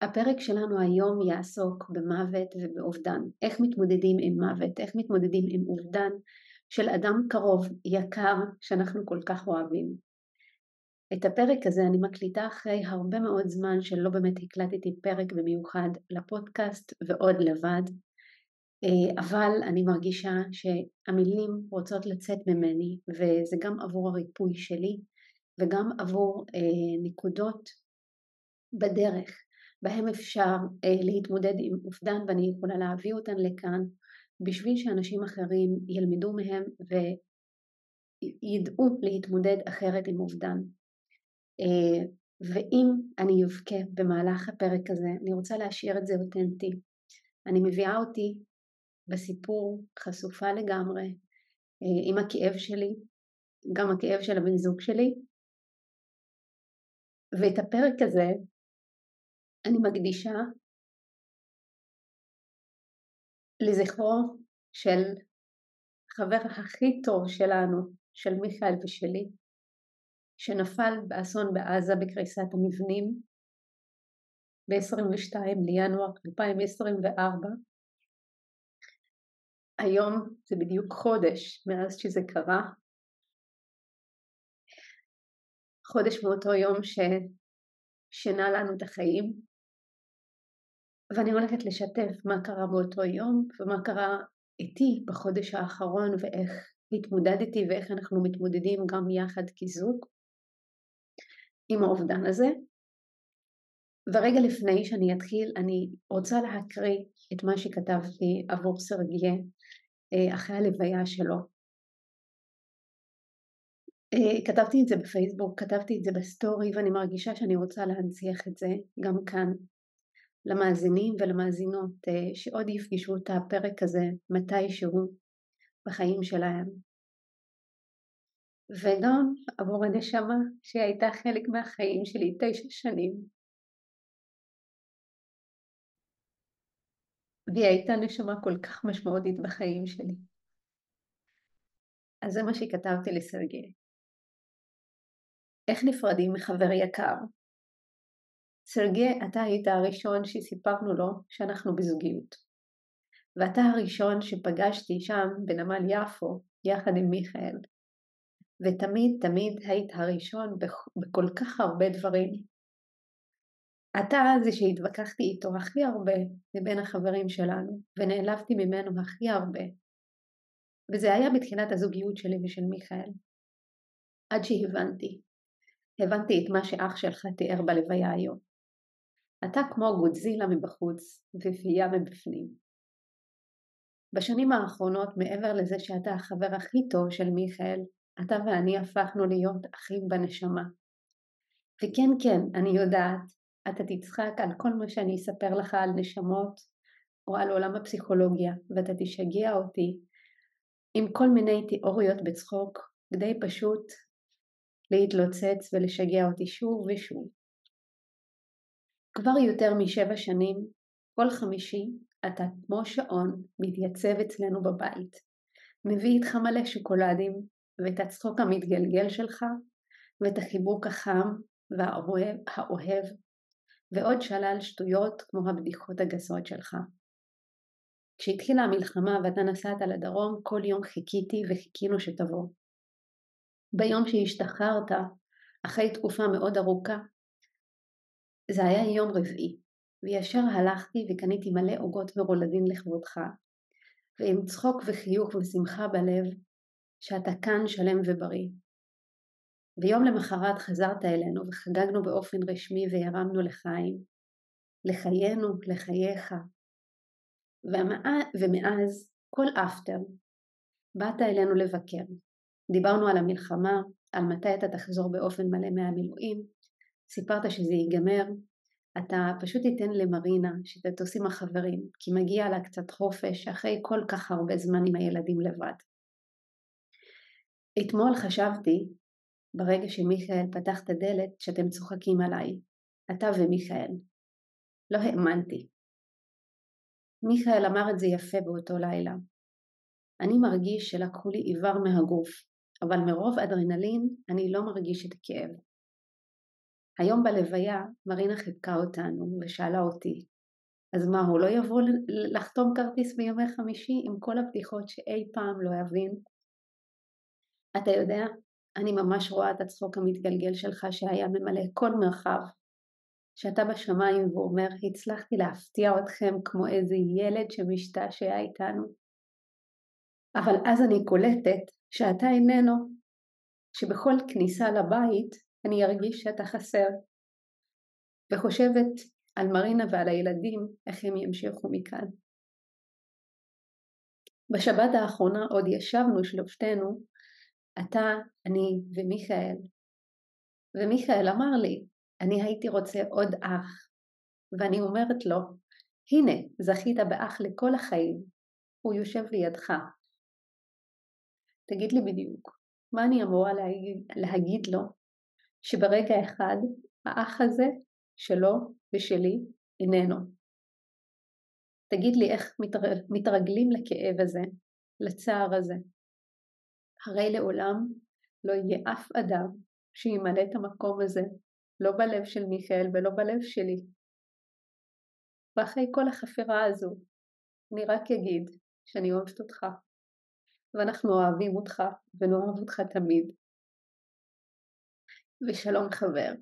הפרק שלנו היום יעסוק במוות ובאובדן, איך מתמודדים עם מוות, איך מתמודדים עם אובדן של אדם קרוב, יקר, שאנחנו כל כך אוהבים. את הפרק הזה אני מקליטה אחרי הרבה מאוד זמן שלא באמת הקלטתי פרק במיוחד לפודקאסט ועוד לבד, אה, אבל אני מרגישה שהמילים רוצות לצאת ממני וזה גם עבור הריפוי שלי וגם עבור אה, נקודות בדרך בהם אפשר אה, להתמודד עם אובדן ואני יכולה להביא אותן לכאן בשביל שאנשים אחרים ילמדו מהם וידעו להתמודד אחרת עם אובדן. אה, ואם אני אבכה במהלך הפרק הזה, אני רוצה להשאיר את זה אותנטי. אני מביאה אותי בסיפור חשופה לגמרי אה, עם הכאב שלי, גם הכאב של הבן זוג שלי, ואת הפרק הזה אני מקדישה לזכרו של חבר הכי טוב שלנו, של מיכאל ושלי, שנפל באסון בעזה בקריסת המבנים ב-22 לינואר 2024. היום זה בדיוק חודש מאז שזה קרה. חודש מאותו יום ששינה לנו את החיים. ואני הולכת לשתף מה קרה באותו יום ומה קרה איתי בחודש האחרון ואיך התמודדתי ואיך אנחנו מתמודדים גם יחד כזוג עם האובדן הזה. ורגע לפני שאני אתחיל אני רוצה להקריא את מה שכתבתי עבור סרגיה אה, אחרי הלוויה שלו. אה, כתבתי את זה בפייסבוק, כתבתי את זה בסטורי ואני מרגישה שאני רוצה להנציח את זה גם כאן למאזינים ולמאזינות אה, שעוד יפגשו את הפרק הזה מתישהו בחיים שלהם. וגם עבור הנשמה שהייתה חלק מהחיים שלי תשע שנים. והיא הייתה נשמה כל כך משמעותית בחיים שלי. אז זה מה שכתבתי לסרגי. איך נפרדים מחבר יקר סרגי, אתה היית הראשון שסיפרנו לו שאנחנו בזוגיות. ואתה הראשון שפגשתי שם בנמל יפו יחד עם מיכאל. ותמיד תמיד היית הראשון בכל כך הרבה דברים. אתה זה שהתווכחתי איתו הכי הרבה מבין החברים שלנו, ונעלבתי ממנו הכי הרבה. וזה היה בתחילת הזוגיות שלי ושל מיכאל. עד שהבנתי. הבנתי את מה שאח שלך תיאר בלוויה היום. אתה כמו גודזילה מבחוץ ופייה מבפנים. בשנים האחרונות, מעבר לזה שאתה החבר הכי טוב של מיכאל, אתה ואני הפכנו להיות אחים בנשמה. וכן כן, אני יודעת, אתה תצחק על כל מה שאני אספר לך על נשמות או על עולם הפסיכולוגיה, ואתה תשגע אותי עם כל מיני תיאוריות בצחוק, כדי פשוט להתלוצץ ולשגע אותי שוב ושוב. כבר יותר משבע שנים, כל חמישי אתה כמו שעון מתייצב אצלנו בבית, מביא איתך מלא שוקולדים ואת הצחוק המתגלגל שלך ואת החיבוק החם והאוהב ועוד שלל שטויות כמו הבדיחות הגסות שלך. כשהתחילה המלחמה ואתה נסעת לדרום, כל יום חיכיתי וחיכינו שתבוא. ביום שהשתחררת, אחרי תקופה מאוד ארוכה, זה היה יום רביעי, וישר הלכתי וקניתי מלא עוגות ורולדים לכבודך, ועם צחוק וחיוך ושמחה בלב, שאתה כאן שלם ובריא. ויום למחרת חזרת אלינו וחגגנו באופן רשמי והרמנו לחיים, לחיינו, לחייך. ומאז, כל אפטר, באת אלינו לבקר. דיברנו על המלחמה, על מתי אתה תחזור באופן מלא מהמילואים, סיפרת שזה ייגמר, אתה פשוט תיתן למרינה שתטוס עם החברים, כי מגיע לה קצת חופש אחרי כל כך הרבה זמן עם הילדים לבד. אתמול חשבתי, ברגע שמיכאל פתח את הדלת, שאתם צוחקים עליי, אתה ומיכאל. לא האמנתי. מיכאל אמר את זה יפה באותו לילה. אני מרגיש שלקחו לי איבר מהגוף, אבל מרוב אדרנלין אני לא מרגיש את הכאב. היום בלוויה מרינה חיבקה אותנו ושאלה אותי, אז מה, הוא לא יבוא לחתום כרטיס בימי חמישי עם כל הבדיחות שאי פעם לא יבין? אתה יודע, אני ממש רואה את הצחוק המתגלגל שלך שהיה ממלא כל מרחב. שאתה בשמיים ואומר, הצלחתי להפתיע אתכם כמו איזה ילד שמשתעשע איתנו. אבל אז אני קולטת שאתה איננו, שבכל כניסה לבית אני ארגיש שאתה חסר. וחושבת על מרינה ועל הילדים, איך הם ימשיכו מכאן. בשבת האחרונה עוד ישבנו שלושתנו, אתה, אני ומיכאל, ומיכאל אמר לי, אני הייתי רוצה עוד אח, ואני אומרת לו, הנה, זכית באח לכל החיים, הוא יושב לידך. תגיד לי בדיוק, מה אני אמורה להגיד, להגיד לו שברגע אחד האח הזה שלו ושלי איננו. תגיד לי איך מתרגלים לכאב הזה, לצער הזה. הרי לעולם לא יהיה אף אדם שימלא את המקום הזה, לא בלב של מיכאל ולא בלב שלי. ואחרי כל החפירה הזו, אני רק אגיד שאני אוהבת אותך, ואנחנו אוהבים אותך ונאהב אותך תמיד. ושלום חבר.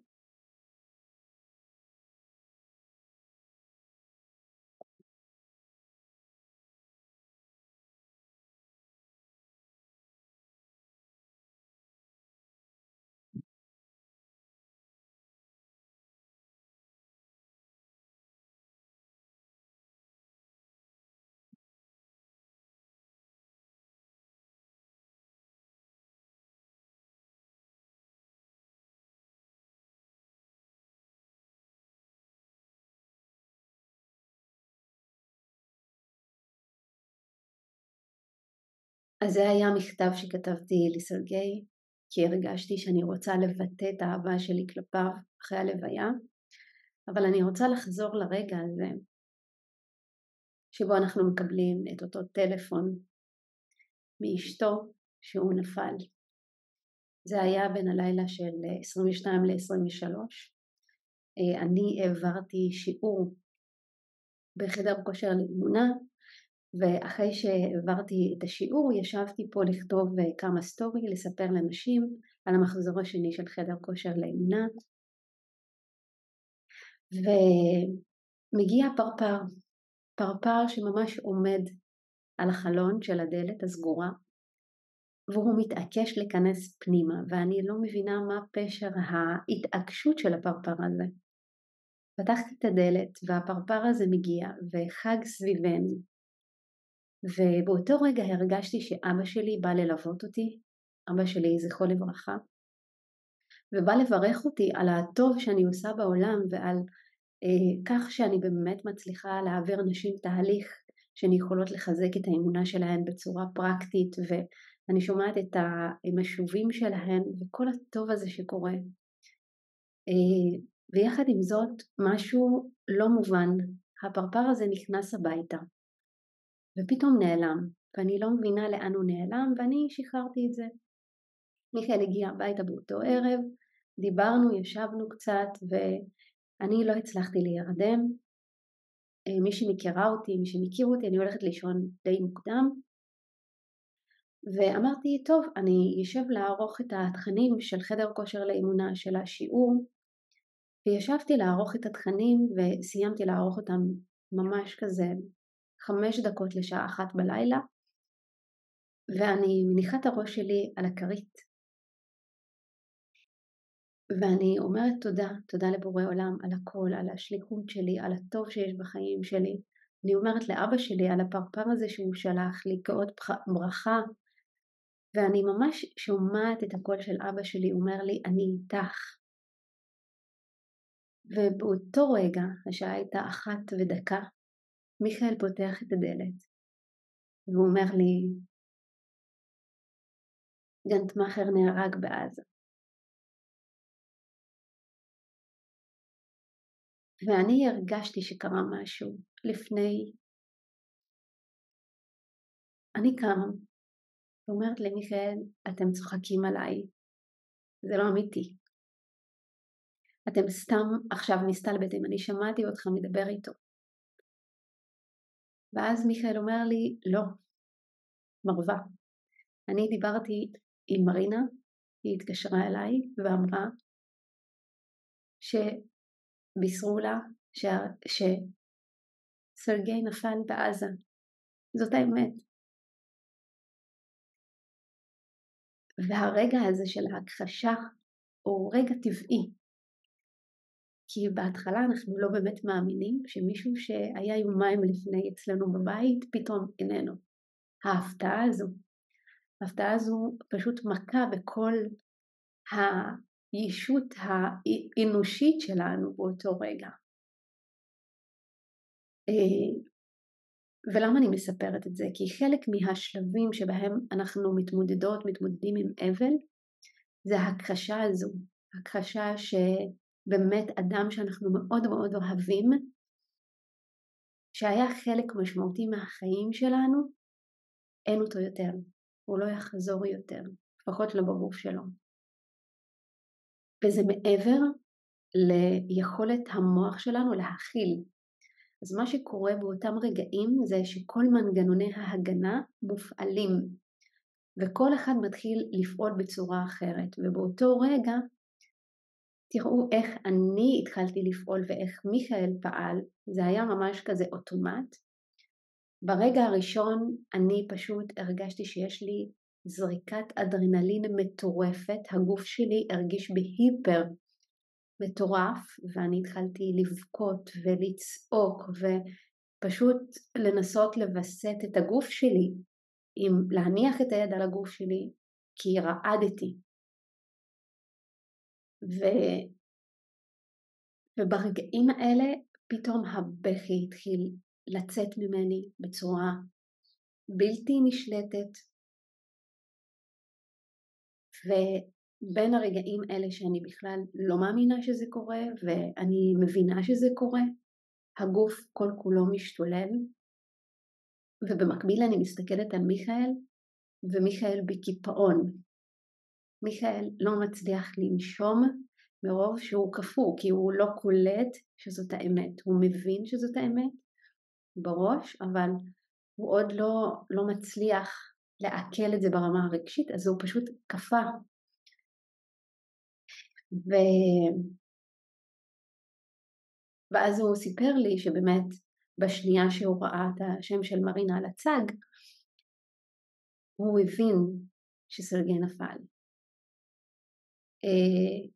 אז זה היה מכתב שכתבתי לסרגי, כי הרגשתי שאני רוצה לבטא את האהבה שלי כלפיו אחרי הלוויה, אבל אני רוצה לחזור לרגע הזה שבו אנחנו מקבלים את אותו טלפון מאשתו שהוא נפל. זה היה בין הלילה של 22 ל-23. אני העברתי שיעור בחדר כושר לאמונה ואחרי שהעברתי את השיעור ישבתי פה לכתוב אה, כמה סטורי, לספר לנשים על המחזור השני של חדר כושר לאמונה ומגיע פרפר, פרפר שממש עומד על החלון של הדלת הסגורה והוא מתעקש להיכנס פנימה ואני לא מבינה מה פשר ההתעקשות של הפרפר הזה. פתחתי את הדלת והפרפר הזה מגיע וחג סביבנו ובאותו רגע הרגשתי שאבא שלי בא ללוות אותי, אבא שלי זכרו לברכה, ובא לברך אותי על הטוב שאני עושה בעולם ועל אה, כך שאני באמת מצליחה להעביר נשים תהליך שהן יכולות לחזק את האמונה שלהן בצורה פרקטית ואני שומעת את המשובים שלהן וכל הטוב הזה שקורה. אה, ויחד עם זאת משהו לא מובן, הפרפר הזה נכנס הביתה ופתאום נעלם, ואני לא מבינה לאן הוא נעלם, ואני שחררתי את זה. מיכאל הגיע הביתה באותו ערב, דיברנו, ישבנו קצת, ואני לא הצלחתי להירדם. אה, מי שמכירה אותי, מי שמכיר אותי, אני הולכת לישון די מוקדם. ואמרתי, טוב, אני אשב לערוך את התכנים של חדר כושר לאמונה של השיעור, וישבתי לערוך את התכנים וסיימתי לערוך אותם ממש כזה חמש דקות לשעה אחת בלילה, ואני מניחה את הראש שלי על הכרית, ואני אומרת תודה, תודה לבורא עולם על הכל, על השליחות שלי, על הטוב שיש בחיים שלי. אני אומרת לאבא שלי על הפרפר הזה שהוא שלח לי כאות ברכה, ואני ממש שומעת את הקול של אבא שלי אומר לי, אני איתך. ובאותו רגע, השעה הייתה אחת ודקה, מיכאל פותח את הדלת והוא אומר לי, גנטמאכר נהרג בעזה. ואני הרגשתי שקרה משהו לפני. אני קמה ואומרת למיכאל, אתם צוחקים עליי, זה לא אמיתי. אתם סתם עכשיו מסתלבטים, אני שמעתי אותך מדבר איתו. ואז מיכאל אומר לי, לא, מרווה. אני דיברתי עם מרינה, היא התקשרה אליי ואמרה שבישרו לה שסרגי נפל בעזה. זאת האמת. והרגע הזה של ההכחשה הוא רגע טבעי. כי בהתחלה אנחנו לא באמת מאמינים שמישהו שהיה יומיים לפני אצלנו בבית פתאום איננו. ההפתעה הזו, ההפתעה הזו פשוט מכה בכל הישות האנושית שלנו באותו רגע. אה, ולמה אני מספרת את זה? כי חלק מהשלבים שבהם אנחנו מתמודדות, מתמודדים עם אבל, זה ההכחשה הזו, הכחשה שבאמת אדם שאנחנו מאוד מאוד אוהבים, שהיה חלק משמעותי מהחיים שלנו, אין אותו יותר, הוא לא יחזור יותר, לפחות לא בגוף שלו. וזה מעבר ליכולת המוח שלנו להכיל. אז מה שקורה באותם רגעים זה שכל מנגנוני ההגנה מופעלים וכל אחד מתחיל לפעול בצורה אחרת. ובאותו רגע תראו איך אני התחלתי לפעול ואיך מיכאל פעל, זה היה ממש כזה אוטומט. ברגע הראשון אני פשוט הרגשתי שיש לי זריקת אדרנלין מטורפת, הגוף שלי הרגיש בהיפר מטורף ואני התחלתי לבכות ולצעוק ופשוט לנסות לווסת את הגוף שלי, עם להניח את היד על הגוף שלי כי רעדתי. ו... וברגעים האלה פתאום הבכי התחיל לצאת ממני בצורה בלתי נשלטת ו... בין הרגעים אלה שאני בכלל לא מאמינה שזה קורה ואני מבינה שזה קורה, הגוף כל כולו משתולל ובמקביל אני מסתכלת על מיכאל ומיכאל בקיפאון. מיכאל לא מצליח לנשום מרוב שהוא קפוא כי הוא לא קולט שזאת האמת, הוא מבין שזאת האמת בראש אבל הוא עוד לא, לא מצליח לעכל את זה ברמה הרגשית אז הוא פשוט קפא ו... ואז הוא סיפר לי שבאמת בשנייה שהוא ראה את השם של מרינה על הצג, הוא הבין שסרגי נפל. אה,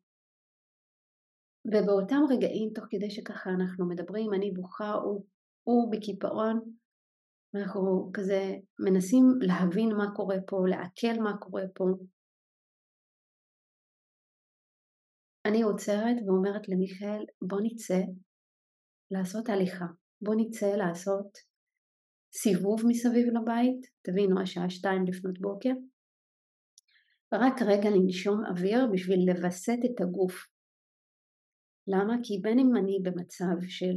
ובאותם רגעים, תוך כדי שככה אנחנו מדברים, אני בוכה, הוא, הוא בקיפאון, ואנחנו כזה מנסים להבין מה קורה פה, לעכל מה קורה פה, אני עוצרת ואומרת למיכאל, בוא נצא לעשות הליכה, בוא נצא לעשות סיבוב מסביב לבית, תבינו השעה שתיים לפנות בוקר, רק רגע לנשום אוויר בשביל לווסת את הגוף. למה? כי בין אם אני במצב של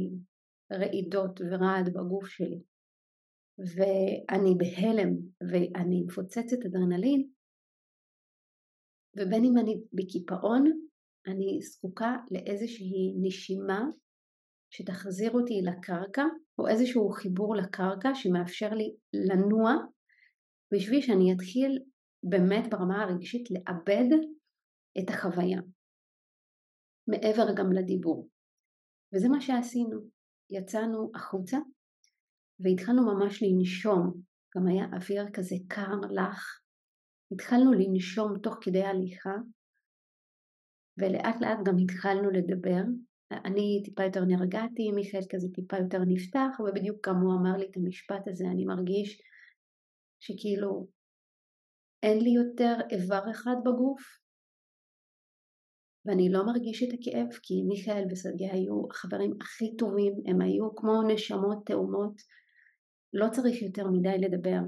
רעידות ורעד בגוף שלי ואני בהלם ואני מפוצצת אדרנלין ובין אם אני בקיפאון אני זקוקה לאיזושהי נשימה שתחזיר אותי לקרקע, או איזשהו חיבור לקרקע שמאפשר לי לנוע, בשביל שאני אתחיל באמת ברמה הרגשית לאבד את החוויה, מעבר גם לדיבור. וזה מה שעשינו, יצאנו החוצה והתחלנו ממש לנשום, גם היה אוויר כזה קר, לח, התחלנו לנשום תוך כדי הליכה ולאט לאט גם התחלנו לדבר. אני טיפה יותר נרגעתי, מיכאל כזה טיפה יותר נפתח, ובדיוק גם הוא אמר לי את המשפט הזה, אני מרגיש שכאילו אין לי יותר איבר אחד בגוף, ואני לא מרגיש את הכאב, כי מיכאל וסרגי היו החברים הכי טובים, הם היו כמו נשמות תאומות, לא צריך יותר מדי לדבר.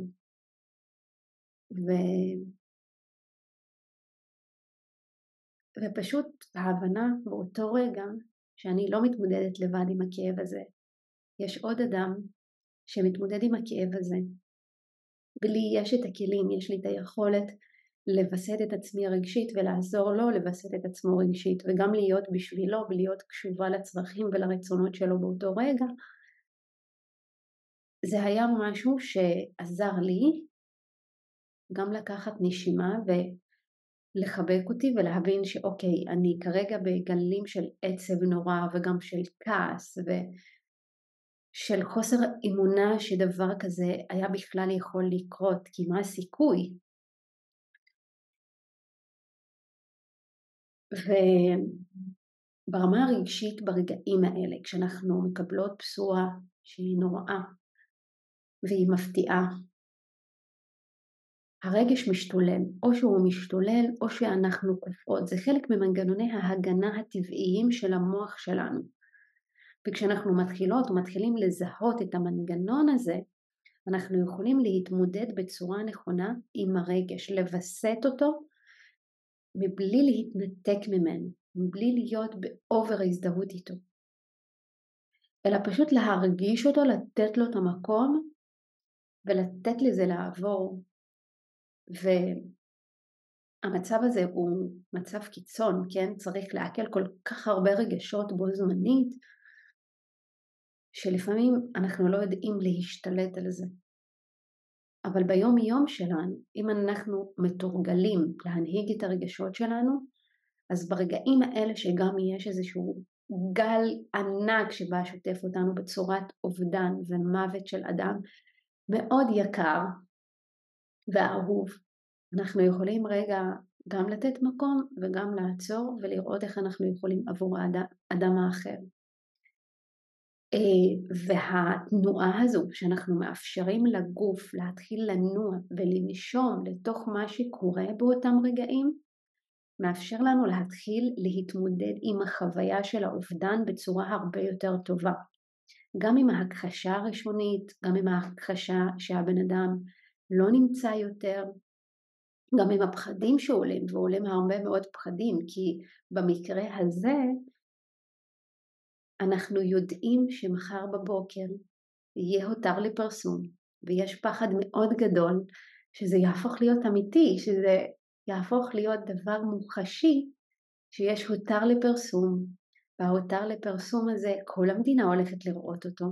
ו... ופשוט ההבנה באותו רגע שאני לא מתמודדת לבד עם הכאב הזה. יש עוד אדם שמתמודד עם הכאב הזה. ולי יש את הכלים, יש לי את היכולת לווסת את עצמי רגשית ולעזור לו לווסת את עצמו רגשית וגם להיות בשבילו ולהיות קשובה לצרכים ולרצונות שלו באותו רגע. זה היה משהו שעזר לי גם לקחת נשימה ולחבק אותי ולהבין שאוקיי, אני כרגע בגלים של עצב נורא וגם של כעס ושל חוסר אמונה שדבר כזה היה בכלל יכול לקרות, כי מה הסיכוי? וברמה הרגשית ברגעים האלה, כשאנחנו מקבלות בשורה שהיא נוראה והיא מפתיעה, הרגש משתולל, או שהוא משתולל או שאנחנו קופאות, זה חלק ממנגנוני ההגנה הטבעיים של המוח שלנו. וכשאנחנו מתחילות ומתחילים לזהות את המנגנון הזה, אנחנו יכולים להתמודד בצורה נכונה עם הרגש, לווסת אותו מבלי להתנתק ממנו, מבלי להיות באובר הזדהות איתו, אלא פשוט להרגיש אותו, לתת לו את המקום ולתת לזה לעבור. והמצב הזה הוא מצב קיצון, כן? צריך לעכל כל כך הרבה רגשות בו זמנית, שלפעמים אנחנו לא יודעים להשתלט על זה. אבל ביום יום שלנו, אם אנחנו מתורגלים להנהיג את הרגשות שלנו, אז ברגעים האלה שגם יש איזשהו גל ענק שבא שוטף אותנו בצורת אובדן ומוות של אדם מאוד יקר ואהוב, אנחנו יכולים רגע גם לתת מקום וגם לעצור ולראות איך אנחנו יכולים עבור האדם האחר. אה, והתנועה הזו שאנחנו מאפשרים לגוף להתחיל לנוע ולנשום לתוך מה שקורה באותם רגעים, מאפשר לנו להתחיל להתמודד עם החוויה של האובדן בצורה הרבה יותר טובה. גם עם ההכחשה הראשונית, גם עם ההכחשה שהבן אדם לא נמצא יותר, גם עם הפחדים שעולים, ועולים הרבה מאוד פחדים, כי במקרה הזה אנחנו יודעים שמחר בבוקר יהיה הותר לפרסום, ויש פחד מאוד גדול שזה יהפוך להיות אמיתי, שזה יהפוך להיות דבר מוחשי, שיש הותר לפרסום, וההותר לפרסום הזה, כל המדינה הולכת לראות אותו,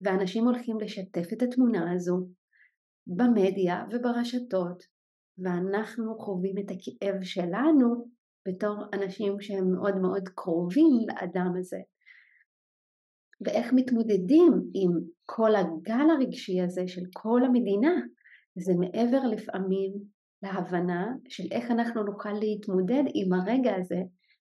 ואנשים הולכים לשתף את התמונה הזו במדיה וברשתות, ואנחנו חווים את הכאב שלנו בתור אנשים שהם מאוד מאוד קרובים לאדם הזה. ואיך מתמודדים עם כל הגל הרגשי הזה של כל המדינה, זה מעבר לפעמים להבנה של איך אנחנו נוכל להתמודד עם הרגע הזה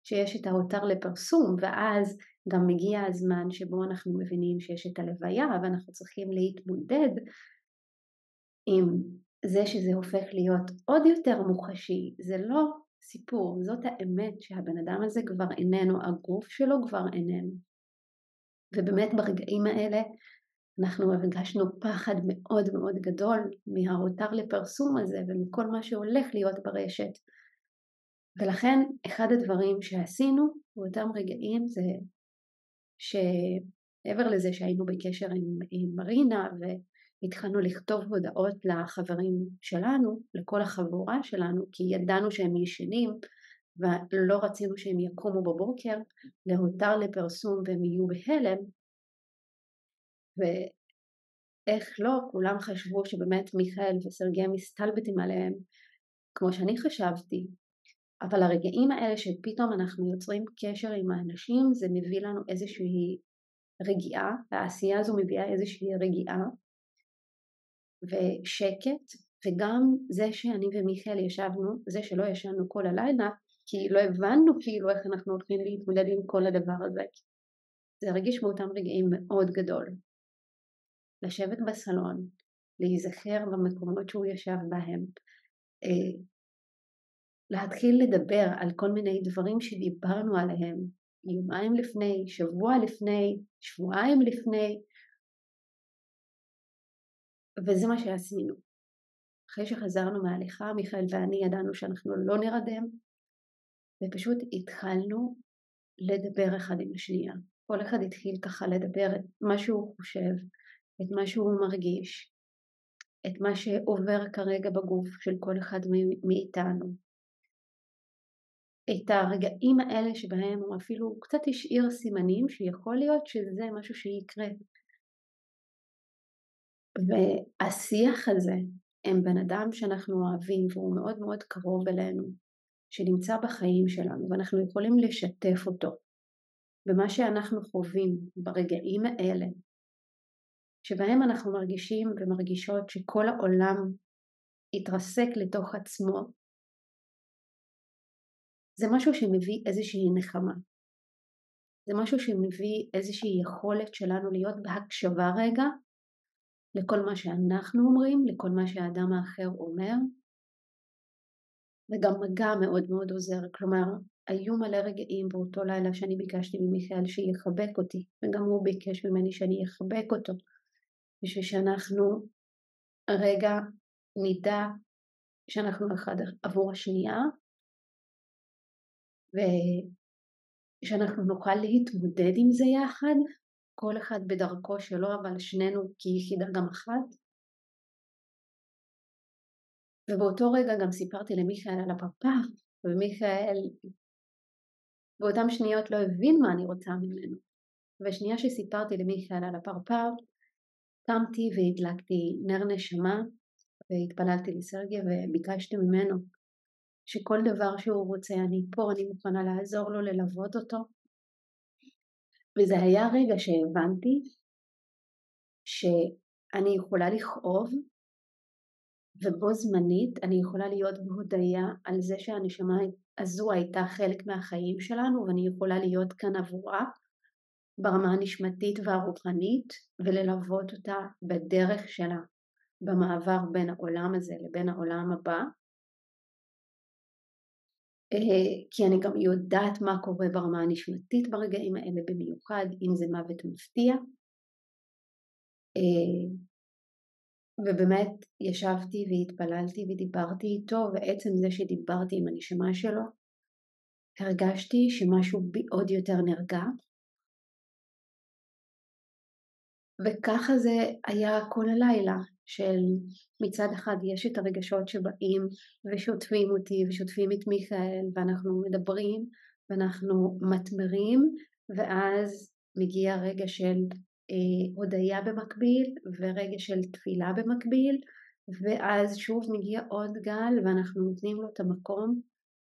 שיש את ההותר לפרסום, ואז גם מגיע הזמן שבו אנחנו מבינים שיש את הלוויה ואנחנו צריכים להתמודד עם זה שזה הופך להיות עוד יותר מוחשי, זה לא סיפור, זאת האמת שהבן אדם הזה כבר איננו, הגוף שלו כבר איננו. ובאמת ברגעים האלה אנחנו הרגשנו פחד מאוד מאוד גדול מההותר לפרסום הזה ומכל מה שהולך להיות ברשת. ולכן אחד הדברים שעשינו באותם רגעים זה שמעבר לזה שהיינו בקשר עם, עם מרינה והתחלנו לכתוב הודעות לחברים שלנו, לכל החבורה שלנו, כי ידענו שהם ישנים ולא רצינו שהם יקומו בבוקר להותר לפרסום והם יהיו בהלם. ואיך לא, כולם חשבו שבאמת מיכאל וסרגי מסתלבטים עליהם כמו שאני חשבתי. אבל הרגעים האלה שפתאום אנחנו יוצרים קשר עם האנשים זה מביא לנו איזושהי רגיעה והעשייה הזו מביאה איזושהי רגיעה ושקט. וגם זה שאני ומיכאל ישבנו, זה שלא ישנו כל הלילה כי לא הבנו כאילו איך אנחנו הולכים להתמודד עם כל הדבר הזה. זה הרגיש באותם רגעים מאוד גדול. לשבת בסלון, להיזכר במקומות שהוא ישב בהם, אה, להתחיל לדבר על כל מיני דברים שדיברנו עליהם יומיים לפני, שבוע לפני, שבועיים לפני, וזה מה שעשינו. אחרי שחזרנו מההליכה, מיכאל ואני ידענו שאנחנו לא נרדם, ופשוט התחלנו לדבר אחד עם השנייה. כל אחד התחיל ככה לדבר את מה שהוא חושב, את מה שהוא מרגיש, את מה שעובר כרגע בגוף של כל אחד מאיתנו. את הרגעים האלה שבהם הוא אפילו קצת השאיר סימנים שיכול להיות שזה משהו שיקרה. והשיח הזה עם בן אדם שאנחנו אוהבים והוא מאוד מאוד קרוב אלינו, שנמצא בחיים שלנו ואנחנו יכולים לשתף אותו במה שאנחנו חווים ברגעים האלה, שבהם אנחנו מרגישים ומרגישות שכל העולם התרסק לתוך עצמו, זה משהו שמביא איזושהי נחמה. זה משהו שמביא איזושהי יכולת שלנו להיות בהקשבה רגע לכל מה שאנחנו אומרים, לכל מה שהאדם האחר אומר, וגם מגע מאוד מאוד עוזר, כלומר היו מלא רגעים באותו לילה שאני ביקשתי ממיכאל שיחבק אותי, וגם הוא ביקש ממני שאני אחבק אותו, בשביל שאנחנו רגע נדע שאנחנו אחד עבור השנייה, ושאנחנו נוכל להתמודד עם זה יחד, כל אחד בדרכו שלו, אבל שנינו כיחידה גם אחת. ובאותו רגע גם סיפרתי למיכאל על הפרפר, ומיכאל באותם שניות לא הבין מה אני רוצה ממנו. ושנייה שסיפרתי למיכאל על הפרפר, קמתי והדלקתי נר נשמה והתפללתי לסרגיה וביקשתי ממנו שכל דבר שהוא רוצה אני פה, אני מוכנה לעזור לו ללוות אותו. וזה היה רגע שהבנתי שאני יכולה לכאוב ובו זמנית אני יכולה להיות בהודיה על זה שהנשמה הזו הייתה חלק מהחיים שלנו ואני יכולה להיות כאן עבורה ברמה הנשמתית והרוחנית וללוות אותה בדרך שלה במעבר בין העולם הזה לבין העולם הבא אה, כי אני גם יודעת מה קורה ברמה הנשמתית ברגעים האלה במיוחד, אם זה מוות מפתיע. ובאמת ישבתי והתפללתי ודיברתי איתו, ועצם זה שדיברתי עם הנשמה שלו, הרגשתי שמשהו בי עוד יותר נרגע. וככה זה היה כל הלילה, של מצד אחד יש את הרגשות שבאים ושוטפים אותי ושוטפים את מיכאל ואנחנו מדברים ואנחנו מתמרים ואז מגיע רגע של הודיה במקביל ורגע של תפילה במקביל ואז שוב מגיע עוד גל ואנחנו נותנים לו את המקום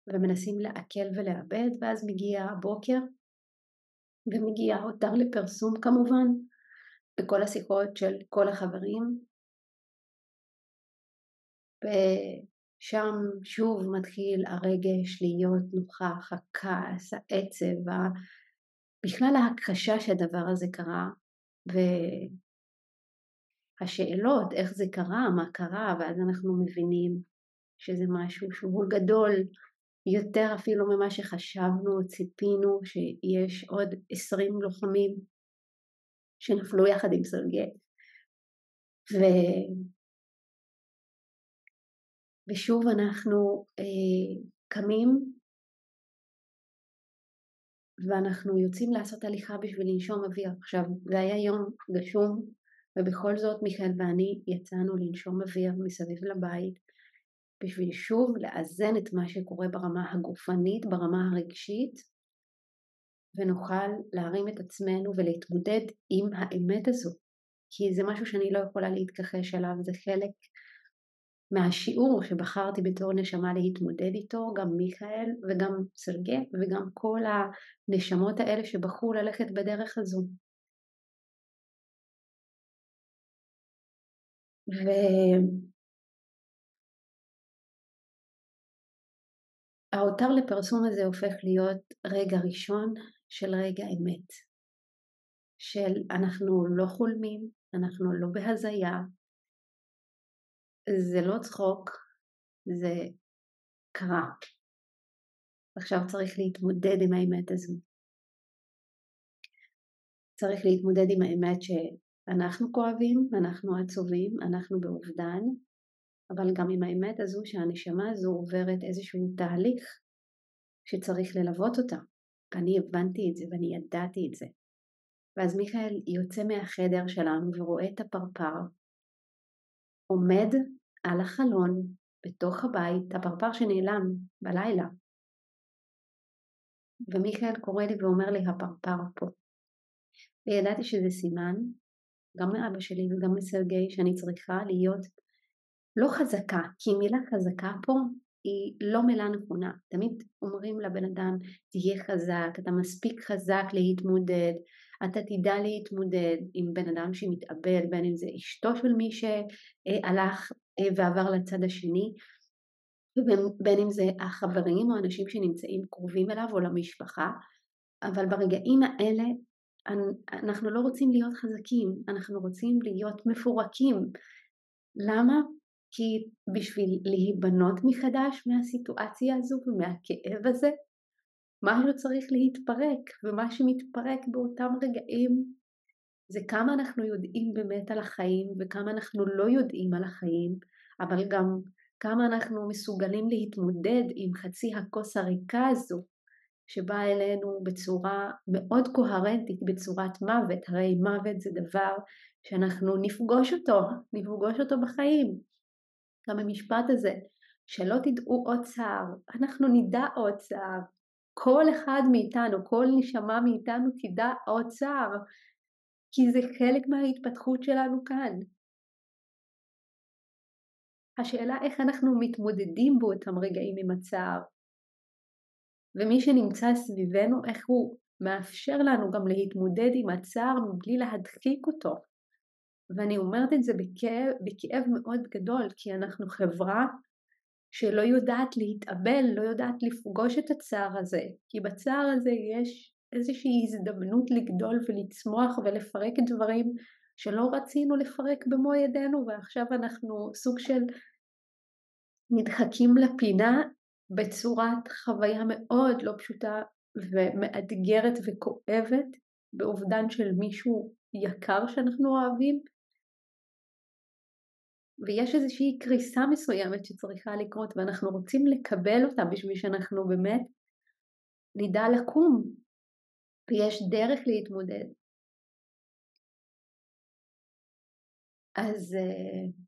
ומנסים לעכל ולאבד ואז מגיע הבוקר ומגיע הותר לפרסום כמובן בכל השיחות של כל החברים. ושם שוב מתחיל הרגש להיות נוכח, הכעס, העצב, בכלל ההכחשה שהדבר הזה קרה, והשאלות איך זה קרה, מה קרה, ואז אנחנו מבינים שזה משהו שהוא גדול יותר אפילו ממה שחשבנו, ציפינו, שיש עוד עשרים לוחמים שנפלו יחד עם סרגי. ו... ושוב אנחנו אה, קמים ואנחנו יוצאים לעשות הליכה בשביל לנשום אוויר. עכשיו, זה היה יום גשום ובכל זאת מיכאל ואני יצאנו לנשום אוויר מסביב לבית בשביל שוב לאזן את מה שקורה ברמה הגופנית, ברמה הרגשית ונוכל להרים את עצמנו ולהתמודד עם האמת הזו כי זה משהו שאני לא יכולה להתכחש אליו, זה חלק מהשיעור שבחרתי בתור נשמה להתמודד איתו, גם מיכאל וגם סרגי וגם כל הנשמות האלה שבחרו ללכת בדרך הזו. וההותר לפרסום הזה הופך להיות רגע ראשון של רגע אמת, של אנחנו לא חולמים, אנחנו לא בהזיה, זה לא צחוק, זה קרה. עכשיו צריך להתמודד עם האמת הזו. צריך להתמודד עם האמת שאנחנו כואבים, אנחנו עצובים, אנחנו באובדן, אבל גם עם האמת הזו שהנשמה הזו עוברת איזשהו תהליך שצריך ללוות אותה. אני הבנתי את זה ואני ידעתי את זה. ואז מיכאל יוצא מהחדר שלנו ורואה את הפרפר עומד על החלון בתוך הבית, הפרפר שנעלם בלילה. ומיכאל קורא לי ואומר לי, הפרפר פה. וידעתי שזה סימן, גם מאבא שלי וגם מסרגי, שאני צריכה להיות לא חזקה, כי מילה חזקה פה היא לא מילה נכונה. תמיד אומרים לבן אדם, תהיה חזק, אתה מספיק חזק להתמודד, אתה תדע להתמודד עם בן אדם שמתאבד, בין אם זה אשתו של מי שהלך אה, ועבר לצד השני, ובין אם זה החברים או אנשים שנמצאים קרובים אליו או למשפחה, אבל ברגעים האלה אנחנו לא רוצים להיות חזקים, אנחנו רוצים להיות מפורקים. למה? כי בשביל להיבנות מחדש מהסיטואציה הזו ומהכאב הזה, משהו צריך להתפרק, ומה שמתפרק באותם רגעים זה כמה אנחנו יודעים באמת על החיים וכמה אנחנו לא יודעים על החיים, אבל גם כמה אנחנו מסוגלים להתמודד עם חצי הכוס הריקה הזו שבאה אלינו בצורה מאוד קוהרנטית, בצורת מוות, הרי מוות זה דבר שאנחנו נפגוש אותו, נפגוש אותו בחיים. גם המשפט הזה, שלא תדעו עוד צער, אנחנו נדע עוד צער. כל אחד מאיתנו, כל נשמה מאיתנו תדע עוד צער, כי זה חלק מההתפתחות שלנו כאן. השאלה איך אנחנו מתמודדים באותם רגעים עם הצער. ומי שנמצא סביבנו, איך הוא מאפשר לנו גם להתמודד עם הצער מבלי להדחיק אותו. ואני אומרת את זה בכאב, בכאב מאוד גדול, כי אנחנו חברה שלא יודעת להתאבל, לא יודעת לפגוש את הצער הזה, כי בצער הזה יש איזושהי הזדמנות לגדול ולצמוח ולפרק דברים שלא רצינו לפרק במו ידינו ועכשיו אנחנו סוג של נדחקים לפינה בצורת חוויה מאוד לא פשוטה ומאתגרת וכואבת באובדן של מישהו יקר שאנחנו אוהבים ויש איזושהי קריסה מסוימת שצריכה לקרות ואנחנו רוצים לקבל אותה בשביל שאנחנו באמת נדע לקום ויש דרך להתמודד. אז uh,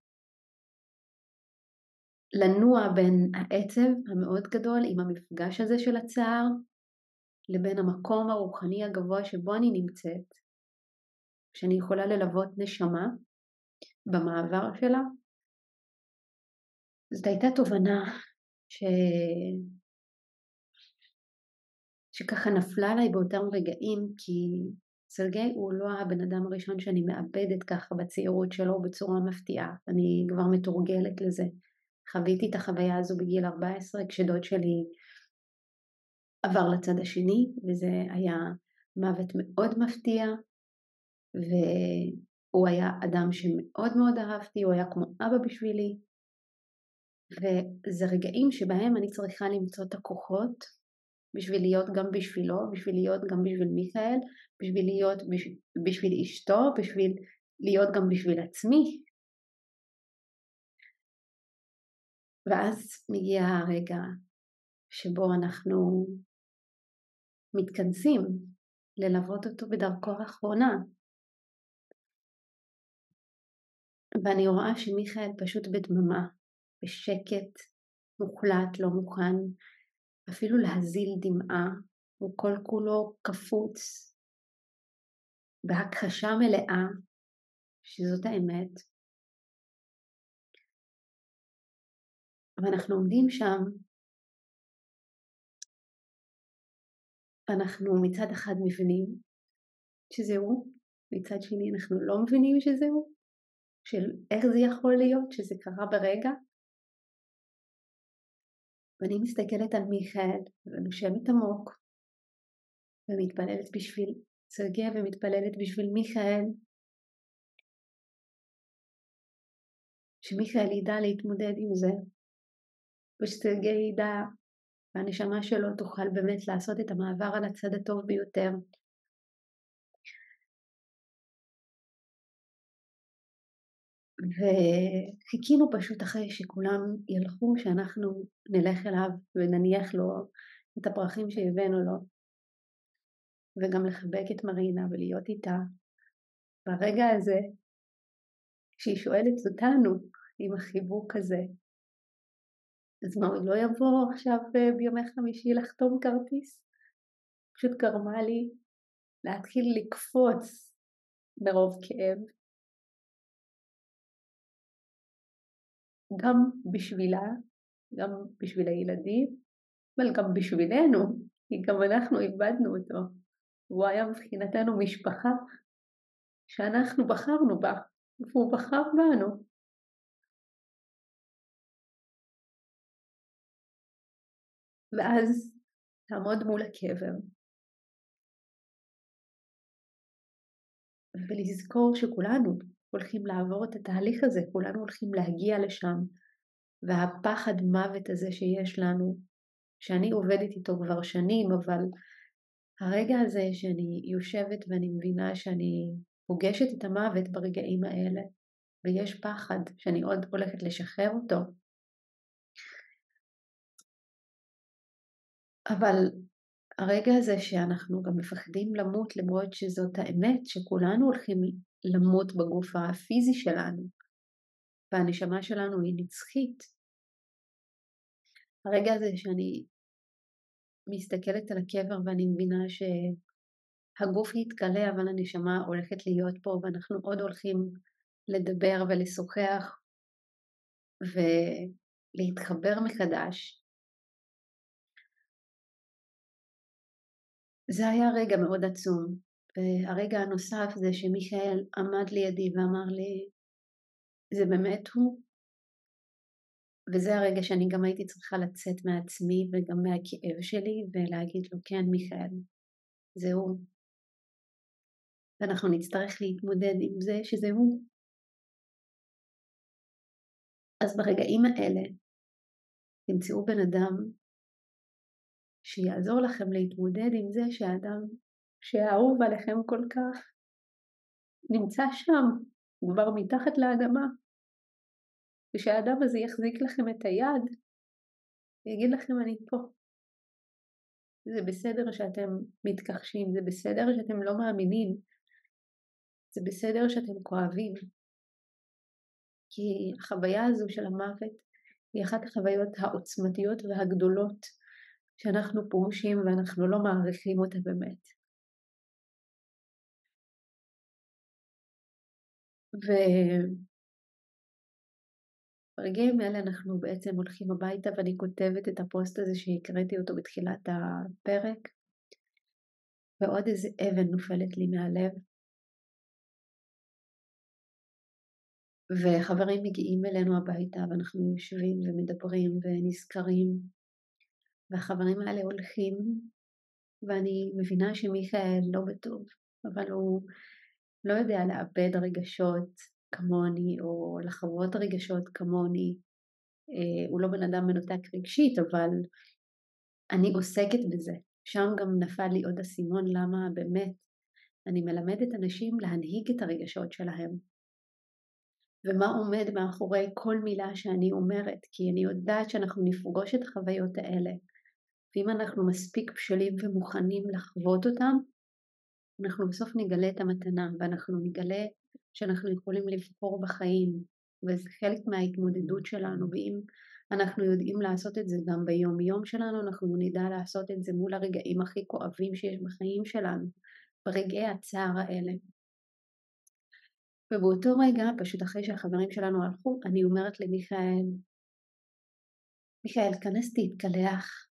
לנוע בין העצב המאוד גדול עם המפגש הזה של הצער לבין המקום הרוחני הגבוה שבו אני נמצאת, שאני יכולה ללוות נשמה במעבר שלה. זאת הייתה תובנה ש... שככה נפלה עליי באותם רגעים כי סרגי הוא לא הבן אדם הראשון שאני מאבדת ככה בצעירות שלו בצורה מפתיעה, אני כבר מתורגלת לזה. חוויתי את החוויה הזו בגיל 14 כשדוד שלי עבר לצד השני וזה היה מוות מאוד מפתיע הוא היה אדם שמאוד מאוד אהבתי, הוא היה כמו אבא בשבילי, וזה רגעים שבהם אני צריכה למצוא את הכוחות בשביל להיות גם בשבילו, בשביל להיות גם בשביל מיכאל, בשביל להיות בשביל, בשביל אשתו, בשביל להיות גם בשביל עצמי. ואז מגיע הרגע שבו אנחנו מתכנסים ללוות אותו בדרכו האחרונה, ואני רואה שמיכאל פשוט בדממה, בשקט, מוחלט, לא מוכן אפילו להזיל דמעה, הוא כל כולו קפוץ, בהכחשה מלאה שזאת האמת. ואנחנו עומדים שם, אנחנו מצד אחד מבינים שזה הוא, מצד שני אנחנו לא מבינים שזה הוא. של איך זה יכול להיות שזה קרה ברגע. ואני מסתכלת על מיכאל ונושמת עמוק ומתפללת בשביל סרגיה ומתפללת בשביל מיכאל. שמיכאל ידע להתמודד עם זה ושסרגיה ידע והנשמה שלו תוכל באמת לעשות את המעבר על הצד הטוב ביותר וחיכינו פשוט אחרי שכולם ילכו שאנחנו נלך אליו ונניח לו את הפרחים שהבאנו לו וגם לחבק את מרינה ולהיות איתה. ברגע הזה, כשהיא שואלת אותנו עם החיבוק הזה. אז מה, עוד לא יבוא עכשיו אה, ביומי חמישי לחתום כרטיס? פשוט גרמה לי להתחיל לקפוץ ברוב כאב. גם בשבילה, גם בשביל הילדים, אבל גם בשבילנו, כי גם אנחנו איבדנו אותו. הוא היה מבחינתנו משפחה שאנחנו בחרנו בה, והוא בחר בנו. ואז לעמוד מול הקבר ולזכור שכולנו הולכים לעבור את התהליך הזה, כולנו הולכים להגיע לשם, והפחד מוות הזה שיש לנו, שאני עובדת איתו כבר שנים, אבל הרגע הזה שאני יושבת ואני מבינה שאני פוגשת את המוות ברגעים האלה, ויש פחד שאני עוד הולכת לשחרר אותו, אבל הרגע הזה שאנחנו גם מפחדים למות למרות שזאת האמת שכולנו הולכים למות בגוף הפיזי שלנו והנשמה שלנו היא נצחית. הרגע הזה שאני מסתכלת על הקבר ואני מבינה שהגוף יתכלה אבל הנשמה הולכת להיות פה ואנחנו עוד הולכים לדבר ולשוחח ולהתחבר מחדש זה היה רגע מאוד עצום. והרגע הנוסף זה שמיכאל עמד לידי ואמר לי, זה באמת הוא? וזה הרגע שאני גם הייתי צריכה לצאת מעצמי וגם מהכאב שלי ולהגיד לו, כן מיכאל, זה הוא. ואנחנו נצטרך להתמודד עם זה שזה הוא. אז ברגעים האלה תמצאו בן אדם שיעזור לכם להתמודד עם זה שהאדם שהאהוב עליכם כל כך נמצא שם, כבר מתחת לאדמה, ושהאדם הזה יחזיק לכם את היד ויגיד לכם אני פה. זה בסדר שאתם מתכחשים, זה בסדר שאתם לא מאמינים, זה בסדר שאתם כואבים, כי החוויה הזו של המוות היא אחת החוויות העוצמתיות והגדולות שאנחנו פוגשים ואנחנו לא מעריכים אותה באמת. וברגעים האלה אנחנו בעצם הולכים הביתה ואני כותבת את הפוסט הזה שהקראתי אותו בתחילת הפרק. ועוד איזה אבן נופלת לי מהלב. וחברים מגיעים אלינו הביתה ואנחנו יושבים ומדברים ונזכרים והחברים האלה הולכים, ואני מבינה שמיכאל לא בטוב, אבל הוא לא יודע לאבד רגשות כמוני, או לחוות רגשות כמוני. אה, הוא לא בן אדם מנותק רגשית, אבל אני עוסקת בזה. שם גם נפל לי עוד אסימון למה באמת אני מלמדת אנשים להנהיג את הרגשות שלהם. ומה עומד מאחורי כל מילה שאני אומרת, כי אני יודעת שאנחנו נפגוש את החוויות האלה ואם אנחנו מספיק בשלים ומוכנים לחוות אותם, אנחנו בסוף נגלה את המתנה ואנחנו נגלה שאנחנו יכולים לבחור בחיים וזה חלק מההתמודדות שלנו ואם אנחנו יודעים לעשות את זה גם ביום יום שלנו אנחנו נדע לעשות את זה מול הרגעים הכי כואבים שיש בחיים שלנו ברגעי הצער האלה. ובאותו רגע פשוט אחרי שהחברים שלנו הלכו אני אומרת למיכאל מיכאל כנס תתקלח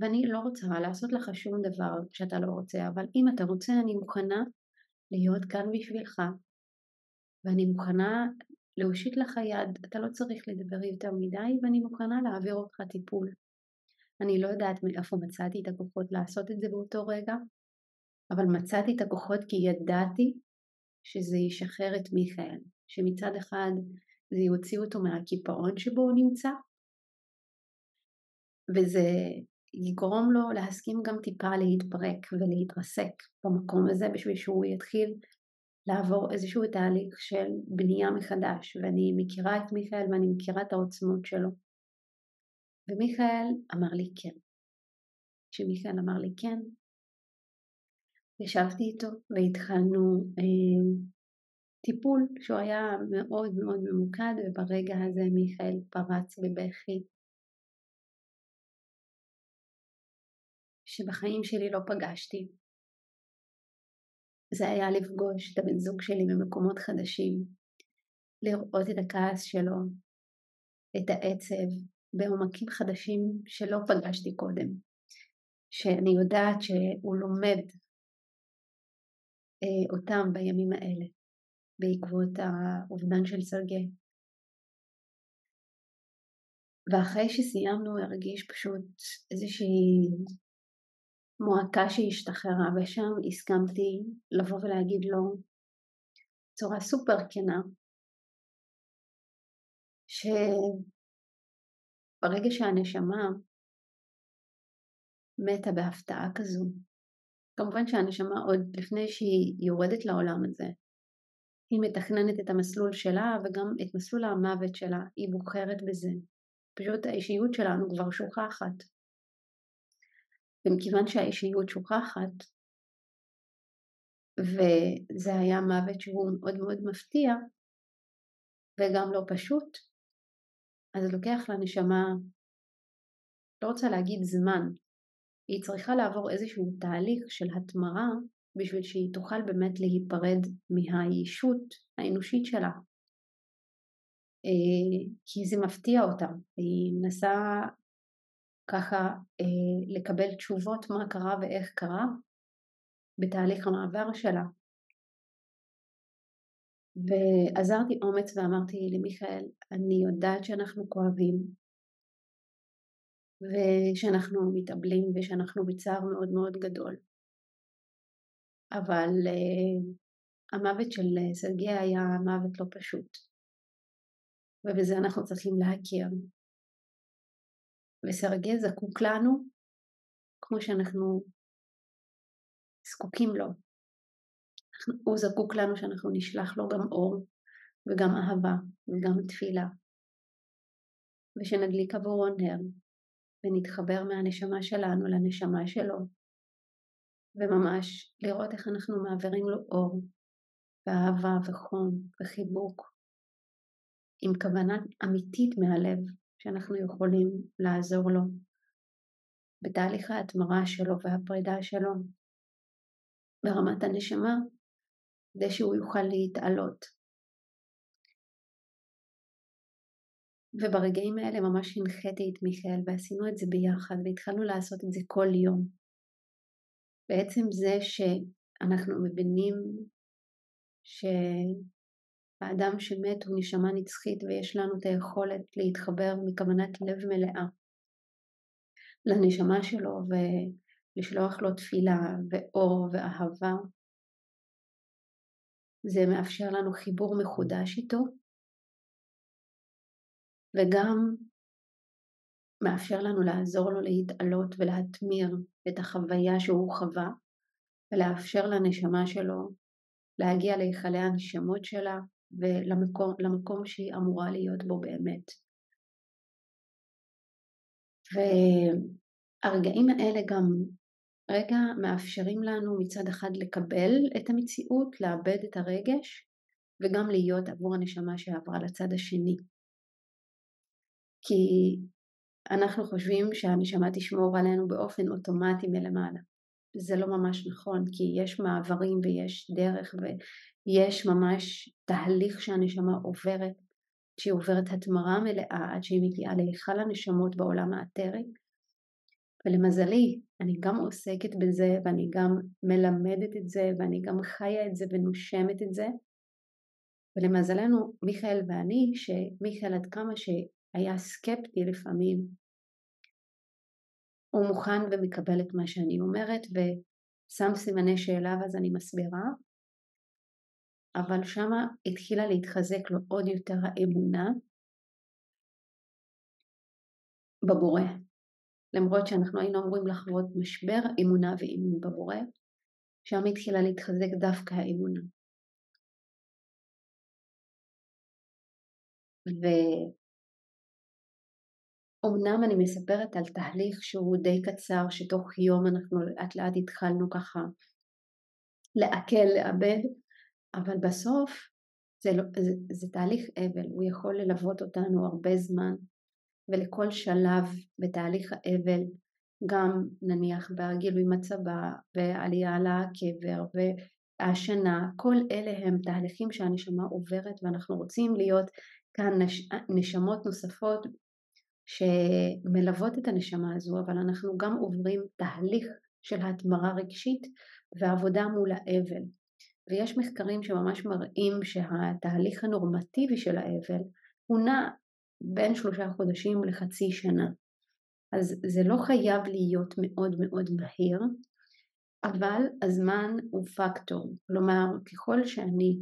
ואני לא רוצה לעשות לך שום דבר שאתה לא רוצה, אבל אם אתה רוצה אני מוכנה להיות כאן בשבילך, ואני מוכנה להושיט לך יד, אתה לא צריך לדבר יותר מדי, ואני מוכנה להעביר אותך טיפול. אני לא יודעת מאיפה מצאתי את הכוחות לעשות את זה באותו רגע, אבל מצאתי את הכוחות כי ידעתי שזה ישחרר את מיכאל, שמצד אחד זה יוציא אותו מהקיפאון שבו הוא נמצא, וזה יגרום לו להסכים גם טיפה להתפרק ולהתרסק במקום הזה בשביל שהוא יתחיל לעבור איזשהו תהליך של בנייה מחדש. ואני מכירה את מיכאל ואני מכירה את העוצמות שלו. ומיכאל אמר לי כן. כשמיכאל אמר לי כן, ישבתי איתו והתחלנו אה, טיפול שהוא היה מאוד מאוד ממוקד וברגע הזה מיכאל פרץ בבכי שבחיים שלי לא פגשתי. זה היה לפגוש את הבן זוג שלי במקומות חדשים, לראות את הכעס שלו, את העצב, בעומקים חדשים שלא פגשתי קודם, שאני יודעת שהוא לומד אה, אותם בימים האלה, בעקבות האובדן של סרגי. ואחרי שסיימנו הרגיש פשוט איזושהי מועקה שהשתחררה, ושם הסכמתי לבוא ולהגיד לו בצורה סופר כנה, שברגע שהנשמה מתה בהפתעה כזו, כמובן שהנשמה עוד לפני שהיא יורדת לעולם הזה, היא מתכננת את המסלול שלה וגם את מסלול המוות שלה, היא בוחרת בזה. פשוט האישיות שלנו כבר שוכחת. ומכיוון שהאישיות שוכחת, וזה היה מוות שהוא מאוד מאוד מפתיע וגם לא פשוט, אז לוקח לנשמה, לא רוצה להגיד זמן, היא צריכה לעבור איזשהו תהליך של התמרה בשביל שהיא תוכל באמת להיפרד מהישות האנושית שלה. אה, כי זה מפתיע אותה, היא מנסה ככה אה, לקבל תשובות מה קרה ואיך קרה בתהליך המעבר שלה. ועזרתי אומץ ואמרתי למיכאל, אני יודעת שאנחנו כואבים ושאנחנו מתאבלים ושאנחנו בצער מאוד מאוד גדול. אבל uh, המוות של סרגי היה מוות לא פשוט, ובזה אנחנו צריכים להכיר. וסרגי זקוק לנו כמו שאנחנו זקוקים לו. הוא זקוק לנו שאנחנו נשלח לו גם אור וגם אהבה וגם תפילה, ושנדליק עבורו נר ונתחבר מהנשמה שלנו לנשמה שלו, וממש לראות איך אנחנו מעבירים לו אור ואהבה וחום וחיבוק עם כוונה אמיתית מהלב שאנחנו יכולים לעזור לו בתהליך ההתמרה שלו והפרידה שלו ברמת הנשמה כדי שהוא יוכל להתעלות. וברגעים האלה ממש הנחיתי את מיכאל ועשינו את זה ביחד והתחלנו לעשות את זה כל יום. בעצם זה שאנחנו מבינים שהאדם שמת הוא נשמה נצחית ויש לנו את היכולת להתחבר מכוונת לב מלאה לנשמה שלו ולשלוח לו תפילה ואור ואהבה. זה מאפשר לנו חיבור מחודש איתו וגם מאפשר לנו לעזור לו להתעלות ולהתמיר את החוויה שהוא חווה ולאפשר לנשמה שלו להגיע להיכלי הנשמות שלה ולמקום שהיא אמורה להיות בו באמת. והרגעים האלה גם רגע מאפשרים לנו מצד אחד לקבל את המציאות, לאבד את הרגש וגם להיות עבור הנשמה שעברה לצד השני. כי אנחנו חושבים שהנשמה תשמור עלינו באופן אוטומטי מלמעלה. זה לא ממש נכון, כי יש מעברים ויש דרך ויש ממש תהליך שהנשמה עוברת, שהיא עוברת התמרה מלאה עד שהיא מגיעה להיכל הנשמות בעולם האתרי. ולמזלי, אני גם עוסקת בזה ואני גם מלמדת את זה ואני גם חיה את זה ונושמת את זה. ולמזלנו, מיכאל ואני, שמיכאל עד כמה ש... היה סקפטי לפעמים, הוא מוכן ומקבל את מה שאני אומרת ושם סימני שאלה ואז אני מסבירה, אבל שמה התחילה להתחזק לו עוד יותר האמונה בבורא. למרות שאנחנו היינו אמורים לחוות משבר אמונה ואימון בבורא, שם התחילה להתחזק דווקא האמונה. ו... אמנם אני מספרת על תהליך שהוא די קצר, שתוך יום אנחנו לאט לאט התחלנו ככה לעכל, לאבד, אבל בסוף זה, לא, זה, זה תהליך אבל, הוא יכול ללוות אותנו הרבה זמן, ולכל שלב בתהליך האבל, גם נניח בגילוי מצבה, ועלייה לקבר, והשנה, כל אלה הם תהליכים שהנשמה עוברת ואנחנו רוצים להיות כאן נש, נשמות נוספות שמלוות את הנשמה הזו, אבל אנחנו גם עוברים תהליך של התמרה רגשית ועבודה מול האבל. ויש מחקרים שממש מראים שהתהליך הנורמטיבי של האבל הוא נע בין שלושה חודשים לחצי שנה. אז זה לא חייב להיות מאוד מאוד מהיר, אבל הזמן הוא פקטור. כלומר, ככל שאני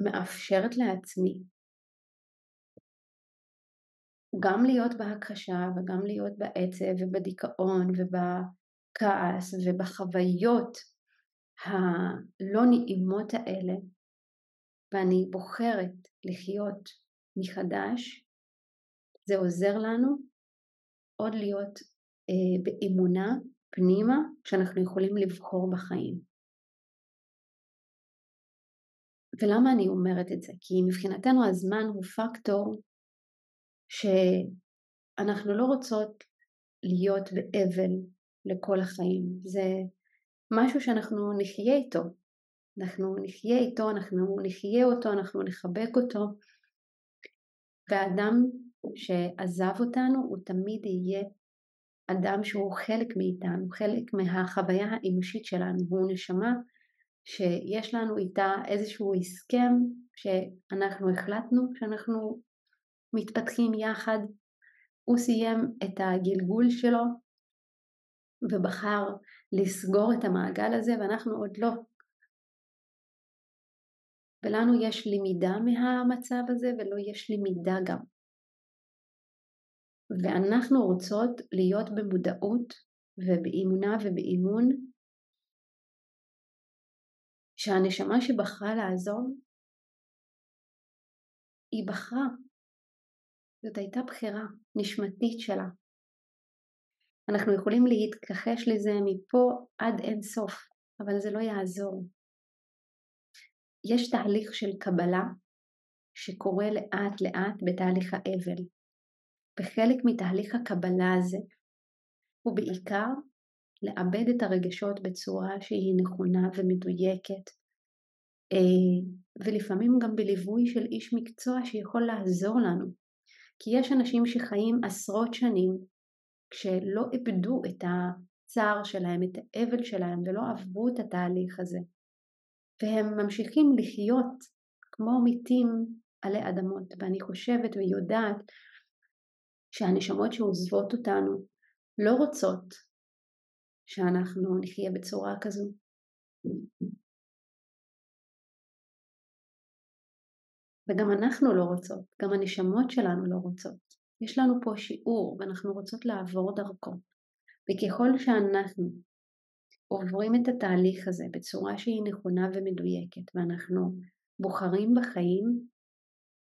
מאפשרת לעצמי גם להיות בהכחשה וגם להיות בעצב ובדיכאון ובכעס ובחוויות הלא נעימות האלה ואני בוחרת לחיות מחדש, זה עוזר לנו עוד להיות אה, באמונה פנימה שאנחנו יכולים לבחור בחיים. ולמה אני אומרת את זה? כי מבחינתנו הזמן הוא פקטור שאנחנו לא רוצות להיות באבל לכל החיים. זה משהו שאנחנו נחיה איתו. אנחנו נחיה איתו, אנחנו נחיה אותו, אנחנו נחבק אותו. והאדם שעזב אותנו הוא תמיד יהיה אדם שהוא חלק מאיתנו, חלק מהחוויה האנושית שלנו, הוא נשמה שיש לנו איתה איזשהו הסכם שאנחנו החלטנו שאנחנו מתפתחים יחד. הוא סיים את הגלגול שלו ובחר לסגור את המעגל הזה ואנחנו עוד לא. ולנו יש למידה מהמצב הזה ולא יש למידה גם. ואנחנו רוצות להיות במודעות ובאמונה ובאימון שהנשמה שבחרה לעזוב, היא בחרה זאת הייתה בחירה נשמתית שלה. אנחנו יכולים להתכחש לזה מפה עד אין סוף, אבל זה לא יעזור. יש תהליך של קבלה שקורה לאט לאט בתהליך האבל, וחלק מתהליך הקבלה הזה הוא בעיקר לאבד את הרגשות בצורה שהיא נכונה ומדויקת, אה, ולפעמים גם בליווי של איש מקצוע שיכול לעזור לנו כי יש אנשים שחיים עשרות שנים כשלא איבדו את הצער שלהם, את האבל שלהם ולא עברו את התהליך הזה. והם ממשיכים לחיות כמו מתים עלי אדמות. ואני חושבת ויודעת שהנשמות שעוזבות אותנו לא רוצות שאנחנו נחיה בצורה כזו. וגם אנחנו לא רוצות, גם הנשמות שלנו לא רוצות. יש לנו פה שיעור ואנחנו רוצות לעבור דרכו. וככל שאנחנו עוברים את התהליך הזה בצורה שהיא נכונה ומדויקת ואנחנו בוחרים בחיים,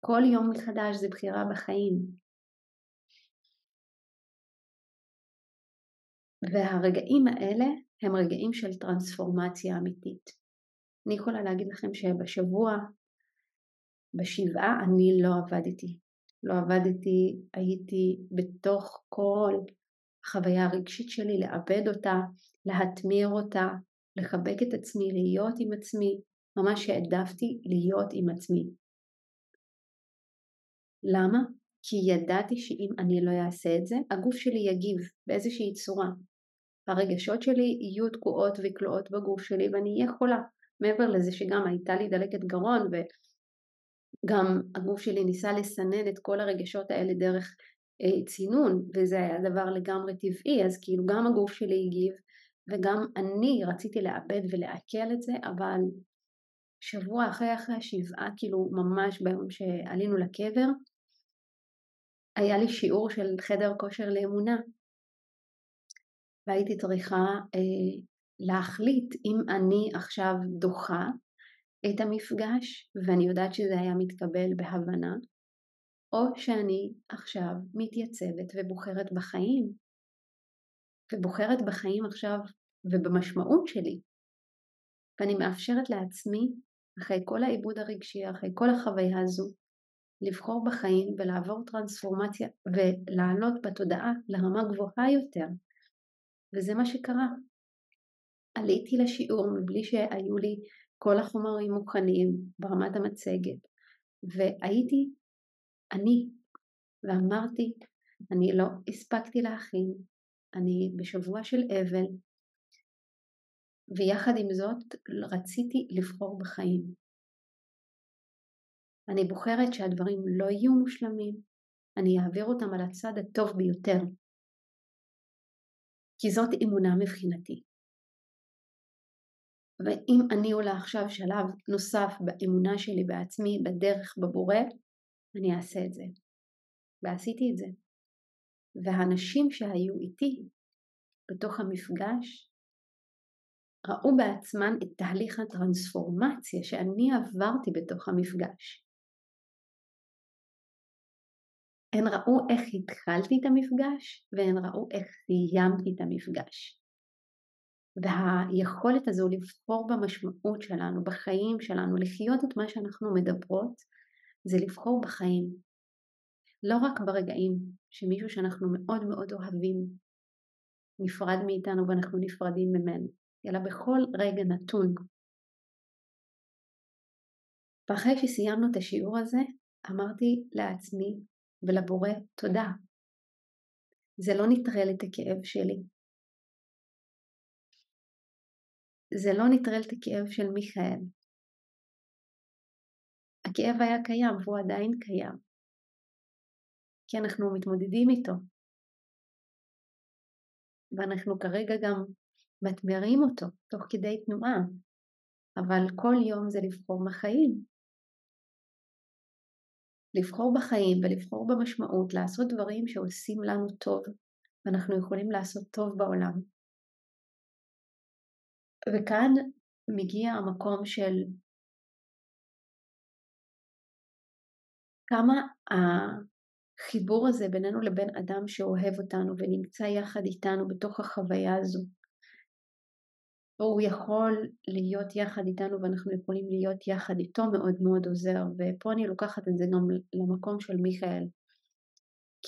כל יום מחדש זה בחירה בחיים. והרגעים האלה הם רגעים של טרנספורמציה אמיתית. אני יכולה להגיד לכם שבשבוע בשבעה אני לא עבדתי. לא עבדתי, הייתי בתוך כל החוויה הרגשית שלי, לאבד אותה, להטמיר אותה, לחבק את עצמי, להיות עם עצמי, ממש העדפתי להיות עם עצמי. למה? כי ידעתי שאם אני לא אעשה את זה, הגוף שלי יגיב באיזושהי צורה. הרגשות שלי יהיו תקועות וכלואות בגוף שלי ואני אהיה חולה. מעבר לזה שגם הייתה לי דלקת גרון גם הגוף שלי ניסה לסנן את כל הרגשות האלה דרך אה, צינון, וזה היה דבר לגמרי טבעי, אז כאילו גם הגוף שלי הגיב, וגם אני רציתי לאבד ולעכל את זה, אבל שבוע אחרי אחרי השבעה, כאילו ממש ביום שעלינו לקבר, היה לי שיעור של חדר כושר לאמונה, והייתי צריכה אה, להחליט אם אני עכשיו דוחה את המפגש ואני יודעת שזה היה מתקבל בהבנה, או שאני עכשיו מתייצבת ובוחרת בחיים, ובוחרת בחיים עכשיו ובמשמעות שלי, ואני מאפשרת לעצמי אחרי כל העיבוד הרגשי, אחרי כל החוויה הזו, לבחור בחיים ולעבור טרנספורמציה ולעלות בתודעה לרמה גבוהה יותר. וזה מה שקרה. עליתי לשיעור מבלי שהיו לי כל החומרים מוכנים ברמת המצגת, והייתי אני, ואמרתי, אני לא הספקתי להכין, אני בשבוע של אבל, ויחד עם זאת רציתי לבחור בחיים. אני בוחרת שהדברים לא יהיו מושלמים, אני אעביר אותם על הצד הטוב ביותר. כי זאת אמונה מבחינתי. ואם אני עולה עכשיו שלב נוסף באמונה שלי בעצמי, בדרך, בבורא, אני אעשה את זה. ועשיתי את זה. והאנשים שהיו איתי בתוך המפגש ראו בעצמן את תהליך הטרנספורמציה שאני עברתי בתוך המפגש. הן ראו איך התחלתי את המפגש והן ראו איך סיימתי את המפגש. והיכולת הזו לבחור במשמעות שלנו, בחיים שלנו, לחיות את מה שאנחנו מדברות, זה לבחור בחיים. לא רק ברגעים שמישהו שאנחנו מאוד מאוד אוהבים נפרד מאיתנו ואנחנו נפרדים ממנו, אלא בכל רגע נתון. ואחרי שסיימנו את השיעור הזה, אמרתי לעצמי ולבורא תודה. זה לא נטרל את הכאב שלי. זה לא נטרל את הכאב של מיכאל. הכאב היה קיים והוא עדיין קיים. כי אנחנו מתמודדים איתו. ואנחנו כרגע גם מתמרים אותו תוך כדי תנועה, אבל כל יום זה לבחור בחיים. לבחור בחיים ולבחור במשמעות, לעשות דברים שעושים לנו טוב, ואנחנו יכולים לעשות טוב בעולם. וכאן מגיע המקום של כמה החיבור הזה בינינו לבין אדם שאוהב אותנו ונמצא יחד איתנו בתוך החוויה הזו. הוא יכול להיות יחד איתנו ואנחנו יכולים להיות יחד איתו מאוד מאוד עוזר ופה אני לוקחת את זה גם למקום של מיכאל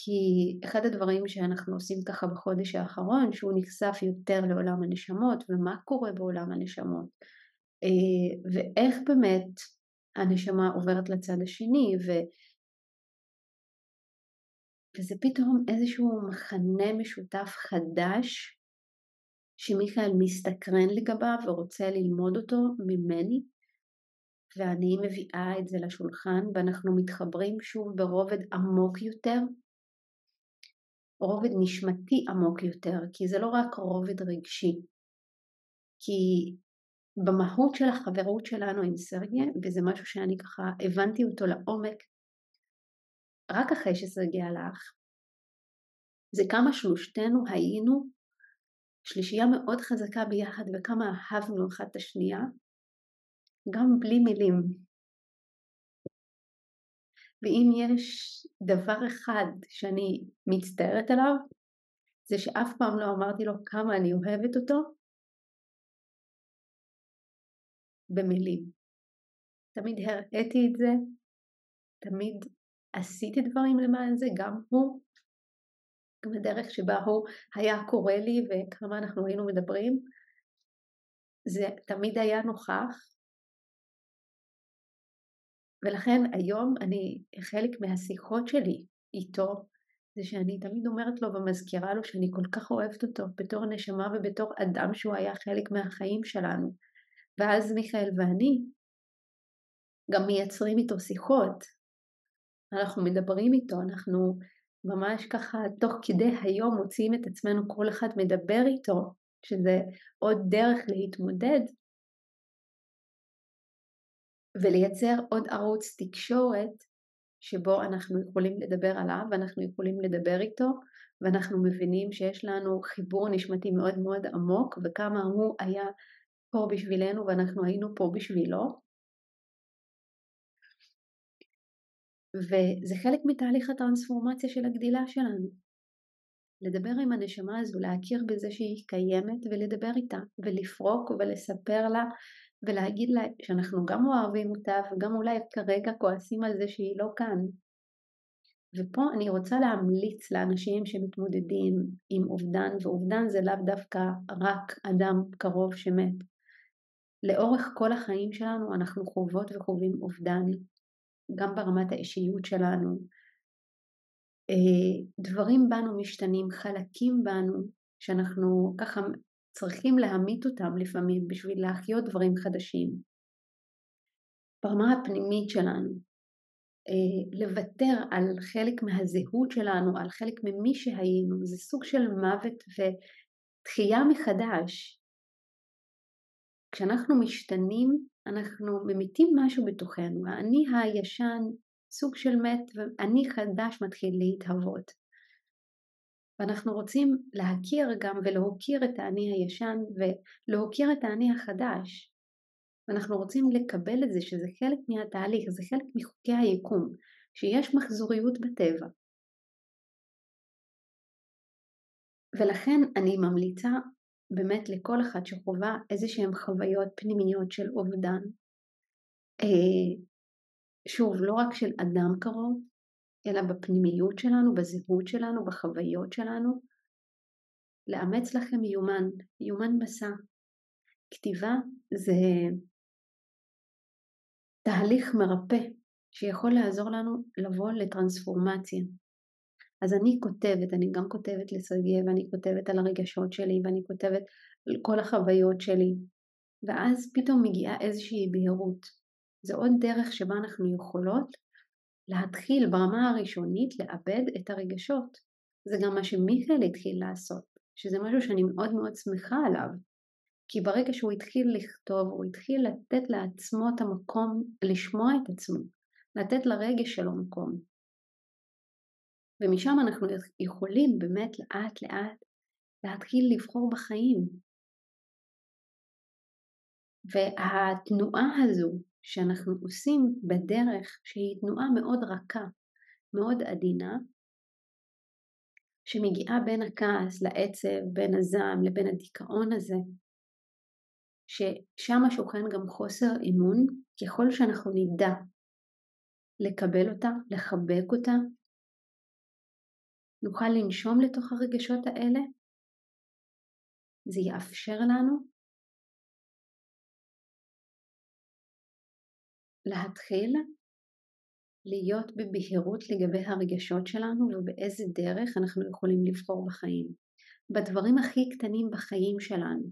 כי אחד הדברים שאנחנו עושים ככה בחודש האחרון שהוא נחשף יותר לעולם הנשמות ומה קורה בעולם הנשמות אה, ואיך באמת הנשמה עוברת לצד השני ו... וזה פתאום איזשהו מחנה משותף חדש שמיכאל מסתקרן לגביו ורוצה ללמוד אותו ממני ואני מביאה את זה לשולחן ואנחנו מתחברים שוב ברובד עמוק יותר, רובד נשמתי עמוק יותר, כי זה לא רק רובד רגשי, כי במהות של החברות שלנו עם סרגיה, וזה משהו שאני ככה הבנתי אותו לעומק רק אחרי שסרגיה הלך, זה כמה שלושתנו היינו שלישייה מאוד חזקה ביחד וכמה אהבנו אחת את השנייה, גם בלי מילים. ואם יש דבר אחד שאני מצטערת עליו, זה שאף פעם לא אמרתי לו כמה אני אוהבת אותו במילים. תמיד הראיתי את זה, תמיד עשיתי דברים למען זה, גם הוא, גם הדרך שבה הוא היה קורא לי וכמה אנחנו היינו מדברים, זה תמיד היה נוכח. ולכן היום אני, חלק מהשיחות שלי איתו, זה שאני תמיד אומרת לו ומזכירה לו שאני כל כך אוהבת אותו בתור נשמה ובתור אדם שהוא היה חלק מהחיים שלנו. ואז מיכאל ואני גם מייצרים איתו שיחות. אנחנו מדברים איתו, אנחנו ממש ככה תוך כדי היום מוציאים את עצמנו, כל אחד מדבר איתו, שזה עוד דרך להתמודד ולייצר עוד ערוץ תקשורת שבו אנחנו יכולים לדבר עליו ואנחנו יכולים לדבר איתו ואנחנו מבינים שיש לנו חיבור נשמתי מאוד מאוד עמוק וכמה הוא היה פה בשבילנו ואנחנו היינו פה בשבילו וזה חלק מתהליך הטרנספורמציה של הגדילה שלנו. לדבר עם הנשמה הזו, להכיר בזה שהיא קיימת ולדבר איתה ולפרוק ולספר לה ולהגיד לה שאנחנו גם אוהבים אותה וגם אולי כרגע כועסים על זה שהיא לא כאן. ופה אני רוצה להמליץ לאנשים שמתמודדים עם אובדן, ואובדן זה לאו דווקא רק אדם קרוב שמת. לאורך כל החיים שלנו אנחנו חוות וחווים אובדן, גם ברמת האישיות שלנו. אה, דברים בנו משתנים, חלקים בנו שאנחנו ככה צריכים להמית אותם לפעמים בשביל להחיות דברים חדשים. ברמה הפנימית שלנו, אה, לוותר על חלק מהזהות שלנו, על חלק ממי שהיינו, זה סוג של מוות ותחייה מחדש. כשאנחנו משתנים, אנחנו ממיתים משהו בתוכנו. האני הישן סוג של מת ואני חדש מתחיל להתהוות. ואנחנו רוצים להכיר גם ולהוקיר את האני הישן ולהוקיר את האני החדש. ואנחנו רוצים לקבל את זה שזה חלק מהתהליך, זה חלק מחוקי היקום, שיש מחזוריות בטבע. ולכן אני ממליצה באמת לכל אחד שחווה איזה שהן חוויות פנימיות של אובדן. אה, שוב, לא רק של אדם קרוב, אלא בפנימיות שלנו, בזהות שלנו, בחוויות שלנו, לאמץ לכם יומן, יומן מסע. כתיבה זה תהליך מרפא שיכול לעזור לנו לבוא לטרנספורמציה. אז אני כותבת, אני גם כותבת לסרגיה ואני כותבת על הרגשות שלי ואני כותבת על כל החוויות שלי ואז פתאום מגיעה איזושהי בהירות. זה עוד דרך שבה אנחנו יכולות להתחיל ברמה הראשונית לאבד את הרגשות. זה גם מה שמיכאל התחיל לעשות, שזה משהו שאני מאוד מאוד שמחה עליו. כי ברגע שהוא התחיל לכתוב, הוא התחיל לתת לעצמו את המקום לשמוע את עצמו, לתת לרגש שלו מקום. ומשם אנחנו יכולים באמת לאט לאט להתחיל לבחור בחיים. והתנועה הזו שאנחנו עושים בדרך שהיא תנועה מאוד רכה, מאוד עדינה, שמגיעה בין הכעס לעצב, בין הזעם לבין הדיכאון הזה, ששם שוכן גם חוסר אמון, ככל שאנחנו נדע לקבל אותה, לחבק אותה, נוכל לנשום לתוך הרגשות האלה, זה יאפשר לנו להתחיל להיות בבהירות לגבי הרגשות שלנו ובאיזה דרך אנחנו יכולים לבחור בחיים. בדברים הכי קטנים בחיים שלנו.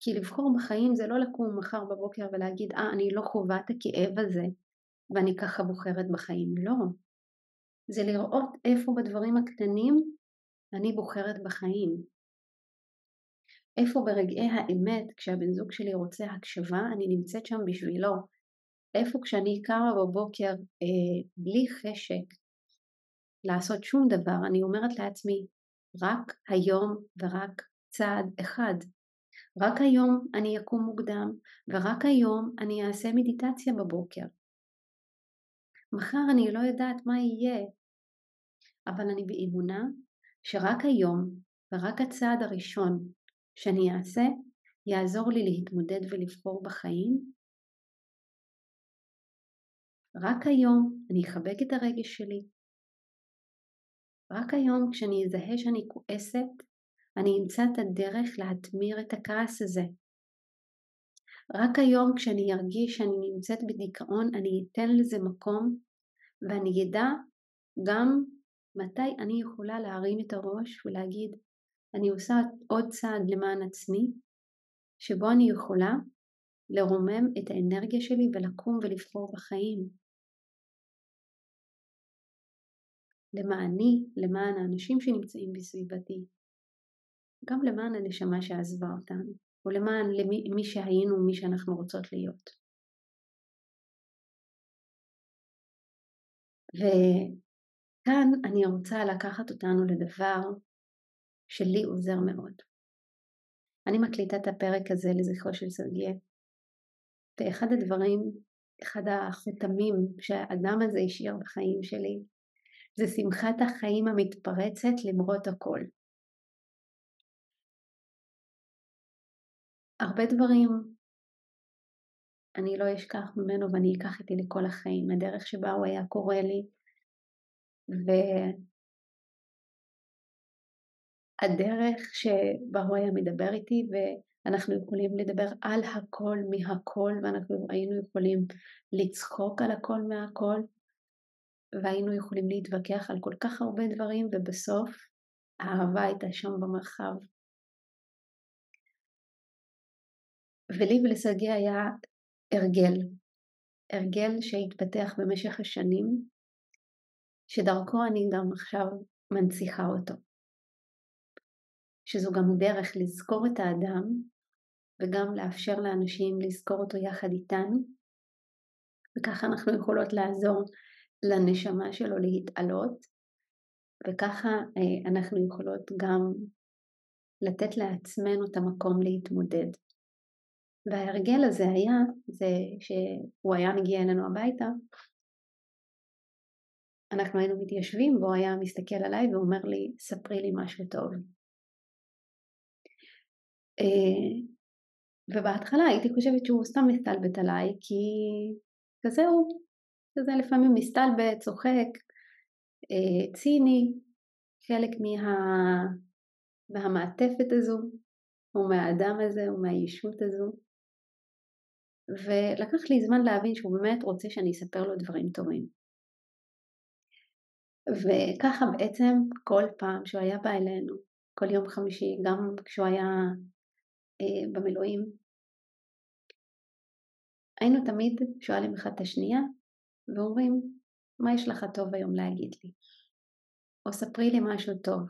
כי לבחור בחיים זה לא לקום מחר בבוקר ולהגיד, אה, אני לא חווה את הכאב הזה ואני ככה בוחרת בחיים. לא. זה לראות איפה בדברים הקטנים אני בוחרת בחיים. איפה ברגעי האמת, כשהבן זוג שלי רוצה הקשבה, אני נמצאת שם בשבילו. איפה כשאני קמה בבוקר אה, בלי חשק לעשות שום דבר, אני אומרת לעצמי, רק היום ורק צעד אחד. רק היום אני אקום מוקדם, ורק היום אני אעשה מדיטציה בבוקר. מחר אני לא יודעת מה יהיה, אבל אני באמונה שרק היום ורק הצעד הראשון שאני אעשה יעזור לי להתמודד ולבחור בחיים. רק היום אני אחבק את הרגש שלי. רק היום כשאני אזהה שאני כועסת, אני אמצא את הדרך להטמיר את הכעס הזה. רק היום כשאני ארגיש שאני נמצאת בדיכאון, אני אתן לזה מקום ואני אדע גם מתי אני יכולה להרים את הראש ולהגיד אני עושה עוד צעד למען עצמי, שבו אני יכולה לרומם את האנרגיה שלי ולקום ולבחור בחיים. למעני, למען האנשים שנמצאים בסביבתי, גם למען הנשמה שעזבה אותנו, ולמען למי, מי שהיינו ומי שאנחנו רוצות להיות. וכאן אני רוצה לקחת אותנו לדבר שלי עוזר מאוד. אני מקליטה את הפרק הזה לזכרו של סרגיה, ואחד הדברים, אחד החותמים שהאדם הזה השאיר בחיים שלי, זה שמחת החיים המתפרצת למרות הכל. הרבה דברים אני לא אשכח ממנו ואני אקח איתי לכל החיים, הדרך שבה הוא היה קורא לי והדרך שבה הוא היה מדבר איתי ואנחנו יכולים לדבר על הכל מהכל ואנחנו היינו יכולים לצחוק על הכל מהכל והיינו יכולים להתווכח על כל כך הרבה דברים ובסוף האהבה הייתה שם במרחב. ולי ולשגיא היה הרגל, הרגל שהתפתח במשך השנים, שדרכו אני גם עכשיו מנציחה אותו. שזו גם דרך לזכור את האדם וגם לאפשר לאנשים לזכור אותו יחד איתנו, וככה אנחנו יכולות לעזור לנשמה שלו להתעלות, וככה אה, אנחנו יכולות גם לתת לעצמנו את המקום להתמודד. וההרגל הזה היה, זה שהוא היה מגיע אלינו הביתה, אנחנו היינו מתיישבים והוא היה מסתכל עליי ואומר לי, ספרי לי משהו טוב. אה, ובהתחלה הייתי חושבת שהוא סתם מסתלבט עליי, כי כזהו, כזה לפעמים מסתלבט, צוחק, אה, ציני, חלק מה... מהמעטפת הזו, או מהאדם הזה, או מהישות הזו. ולקח לי זמן להבין שהוא באמת רוצה שאני אספר לו דברים טובים. וככה בעצם כל פעם שהוא היה בא אלינו, כל יום חמישי, גם כשהוא היה במילואים, היינו תמיד שואלים אחד את השנייה ואומרים, מה יש לך טוב היום להגיד לי? או ספרי לי משהו טוב.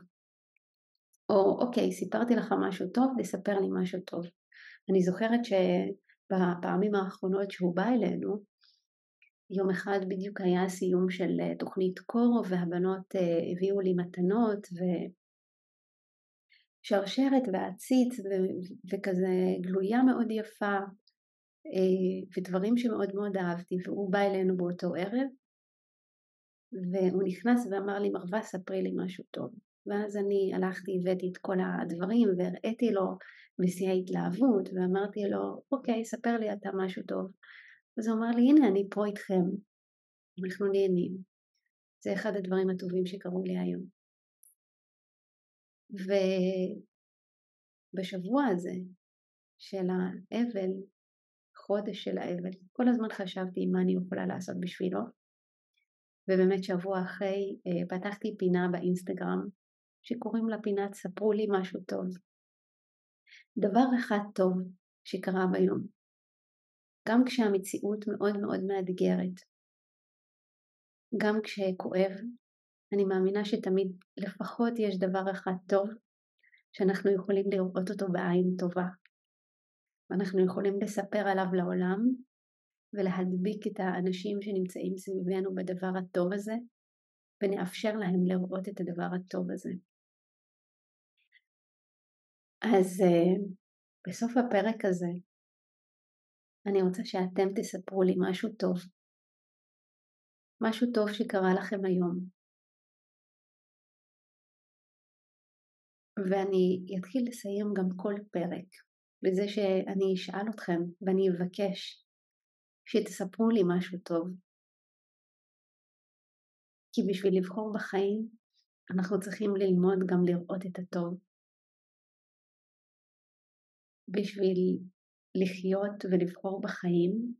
או אוקיי, סיפרתי לך משהו טוב, תספר לי משהו טוב. אני זוכרת ש... בפעמים האחרונות שהוא בא אלינו, יום אחד בדיוק היה סיום של אה, תוכנית קורו והבנות אה, הביאו לי מתנות ושרשרת ועציץ וכזה גלויה מאוד יפה אה, ודברים שמאוד מאוד אהבתי והוא בא אלינו באותו ערב והוא נכנס ואמר לי מרווה ספרי לי משהו טוב. ואז אני הלכתי הבאתי את כל הדברים והראיתי לו בשיא ההתלהבות ואמרתי לו אוקיי ספר לי אתה משהו טוב. אז הוא אמר לי הנה אני פה איתכם. אנחנו נהנים. זה אחד הדברים הטובים שקרו לי היום ובשבוע הזה של האבל חודש של האבל כל הזמן חשבתי מה אני יכולה לעשות בשבילו. ובאמת שבוע אחרי אה, פתחתי פינה באינסטגרם שקוראים לה פינת ספרו לי משהו טוב דבר אחד טוב שקרה ביום, גם כשהמציאות מאוד מאוד מאתגרת, גם כשכואב, אני מאמינה שתמיד לפחות יש דבר אחד טוב שאנחנו יכולים לראות אותו בעין טובה, ואנחנו יכולים לספר עליו לעולם ולהדביק את האנשים שנמצאים סביבנו בדבר הטוב הזה ונאפשר להם לראות את הדבר הטוב הזה. אז uh, בסוף הפרק הזה אני רוצה שאתם תספרו לי משהו טוב, משהו טוב שקרה לכם היום. ואני אתחיל לסיים גם כל פרק בזה שאני אשאל אתכם ואני אבקש שתספרו לי משהו טוב. כי בשביל לבחור בחיים אנחנו צריכים ללמוד גם לראות את הטוב. בשביל לחיות ולבחור בחיים,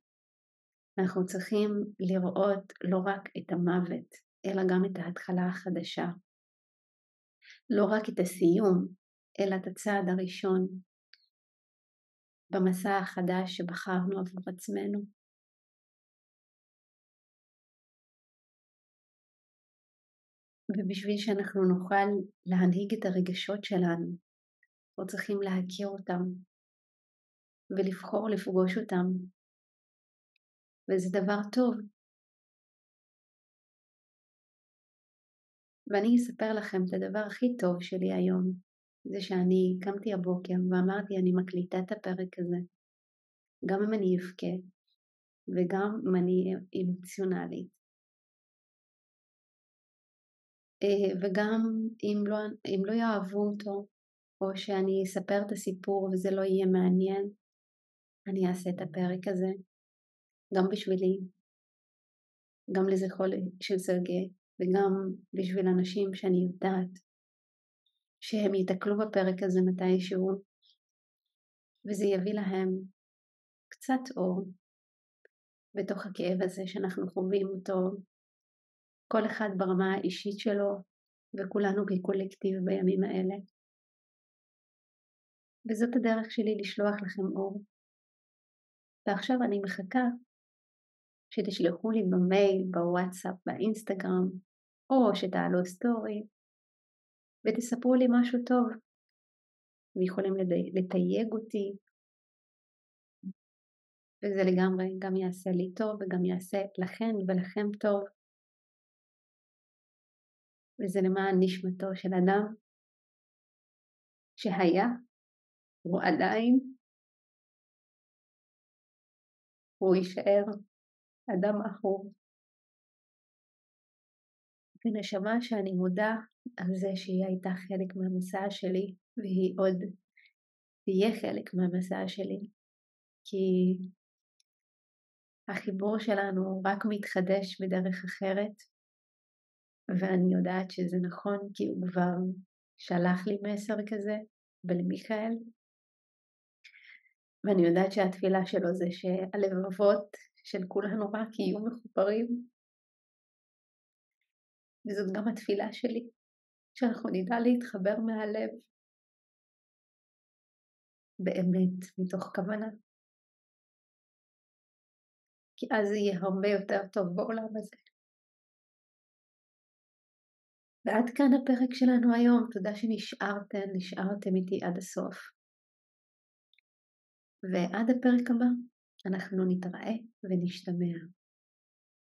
אנחנו צריכים לראות לא רק את המוות, אלא גם את ההתחלה החדשה. לא רק את הסיום, אלא את הצעד הראשון במסע החדש שבחרנו עבור עצמנו. ובשביל שאנחנו נוכל להנהיג את הרגשות שלנו, אנחנו צריכים להכיר אותם, ולבחור לפגוש אותם. וזה דבר טוב. ואני אספר לכם את הדבר הכי טוב שלי היום, זה שאני קמתי הבוקר ואמרתי אני מקליטה את הפרק הזה, גם אם אני אבכה וגם אם אני אמוציונלית. אה, וגם אם לא, אם לא יאהבו אותו, או שאני אספר את הסיפור וזה לא יהיה מעניין, אני אעשה את הפרק הזה גם בשבילי, גם לזכרו של סרגי וגם בשביל אנשים שאני יודעת שהם ייתקלו בפרק הזה מתישהו וזה יביא להם קצת אור בתוך הכאב הזה שאנחנו חווים אותו, כל אחד ברמה האישית שלו וכולנו כקולקטיב בימים האלה. וזאת הדרך שלי לשלוח לכם אור. ועכשיו אני מחכה שתשלחו לי במייל, בוואטסאפ, באינסטגרם, או שתעלו סטורי, ותספרו לי משהו טוב. אתם יכולים לתייג אותי, וזה לגמרי גם יעשה לי טוב וגם יעשה לכן ולכם טוב. וזה למען נשמתו של אדם שהיה, הוא עדיין, הוא יישאר אדם אהוב. ונשמה שאני מודה על זה שהיא הייתה חלק מהמסע שלי והיא עוד תהיה חלק מהמסע שלי כי החיבור שלנו רק מתחדש בדרך אחרת ואני יודעת שזה נכון כי הוא כבר שלח לי מסר כזה ולמיכאל ואני יודעת שהתפילה שלו זה שהלבבות של כולנו רק יהיו מחוברים וזאת גם התפילה שלי, שאנחנו נדע להתחבר מהלב באמת, מתוך כוונה. כי אז יהיה הרבה יותר טוב בעולם הזה. ועד כאן הפרק שלנו היום, תודה שנשארתם, נשארתם איתי עד הסוף. ועד הפרק הבא אנחנו נתראה ונשתמע.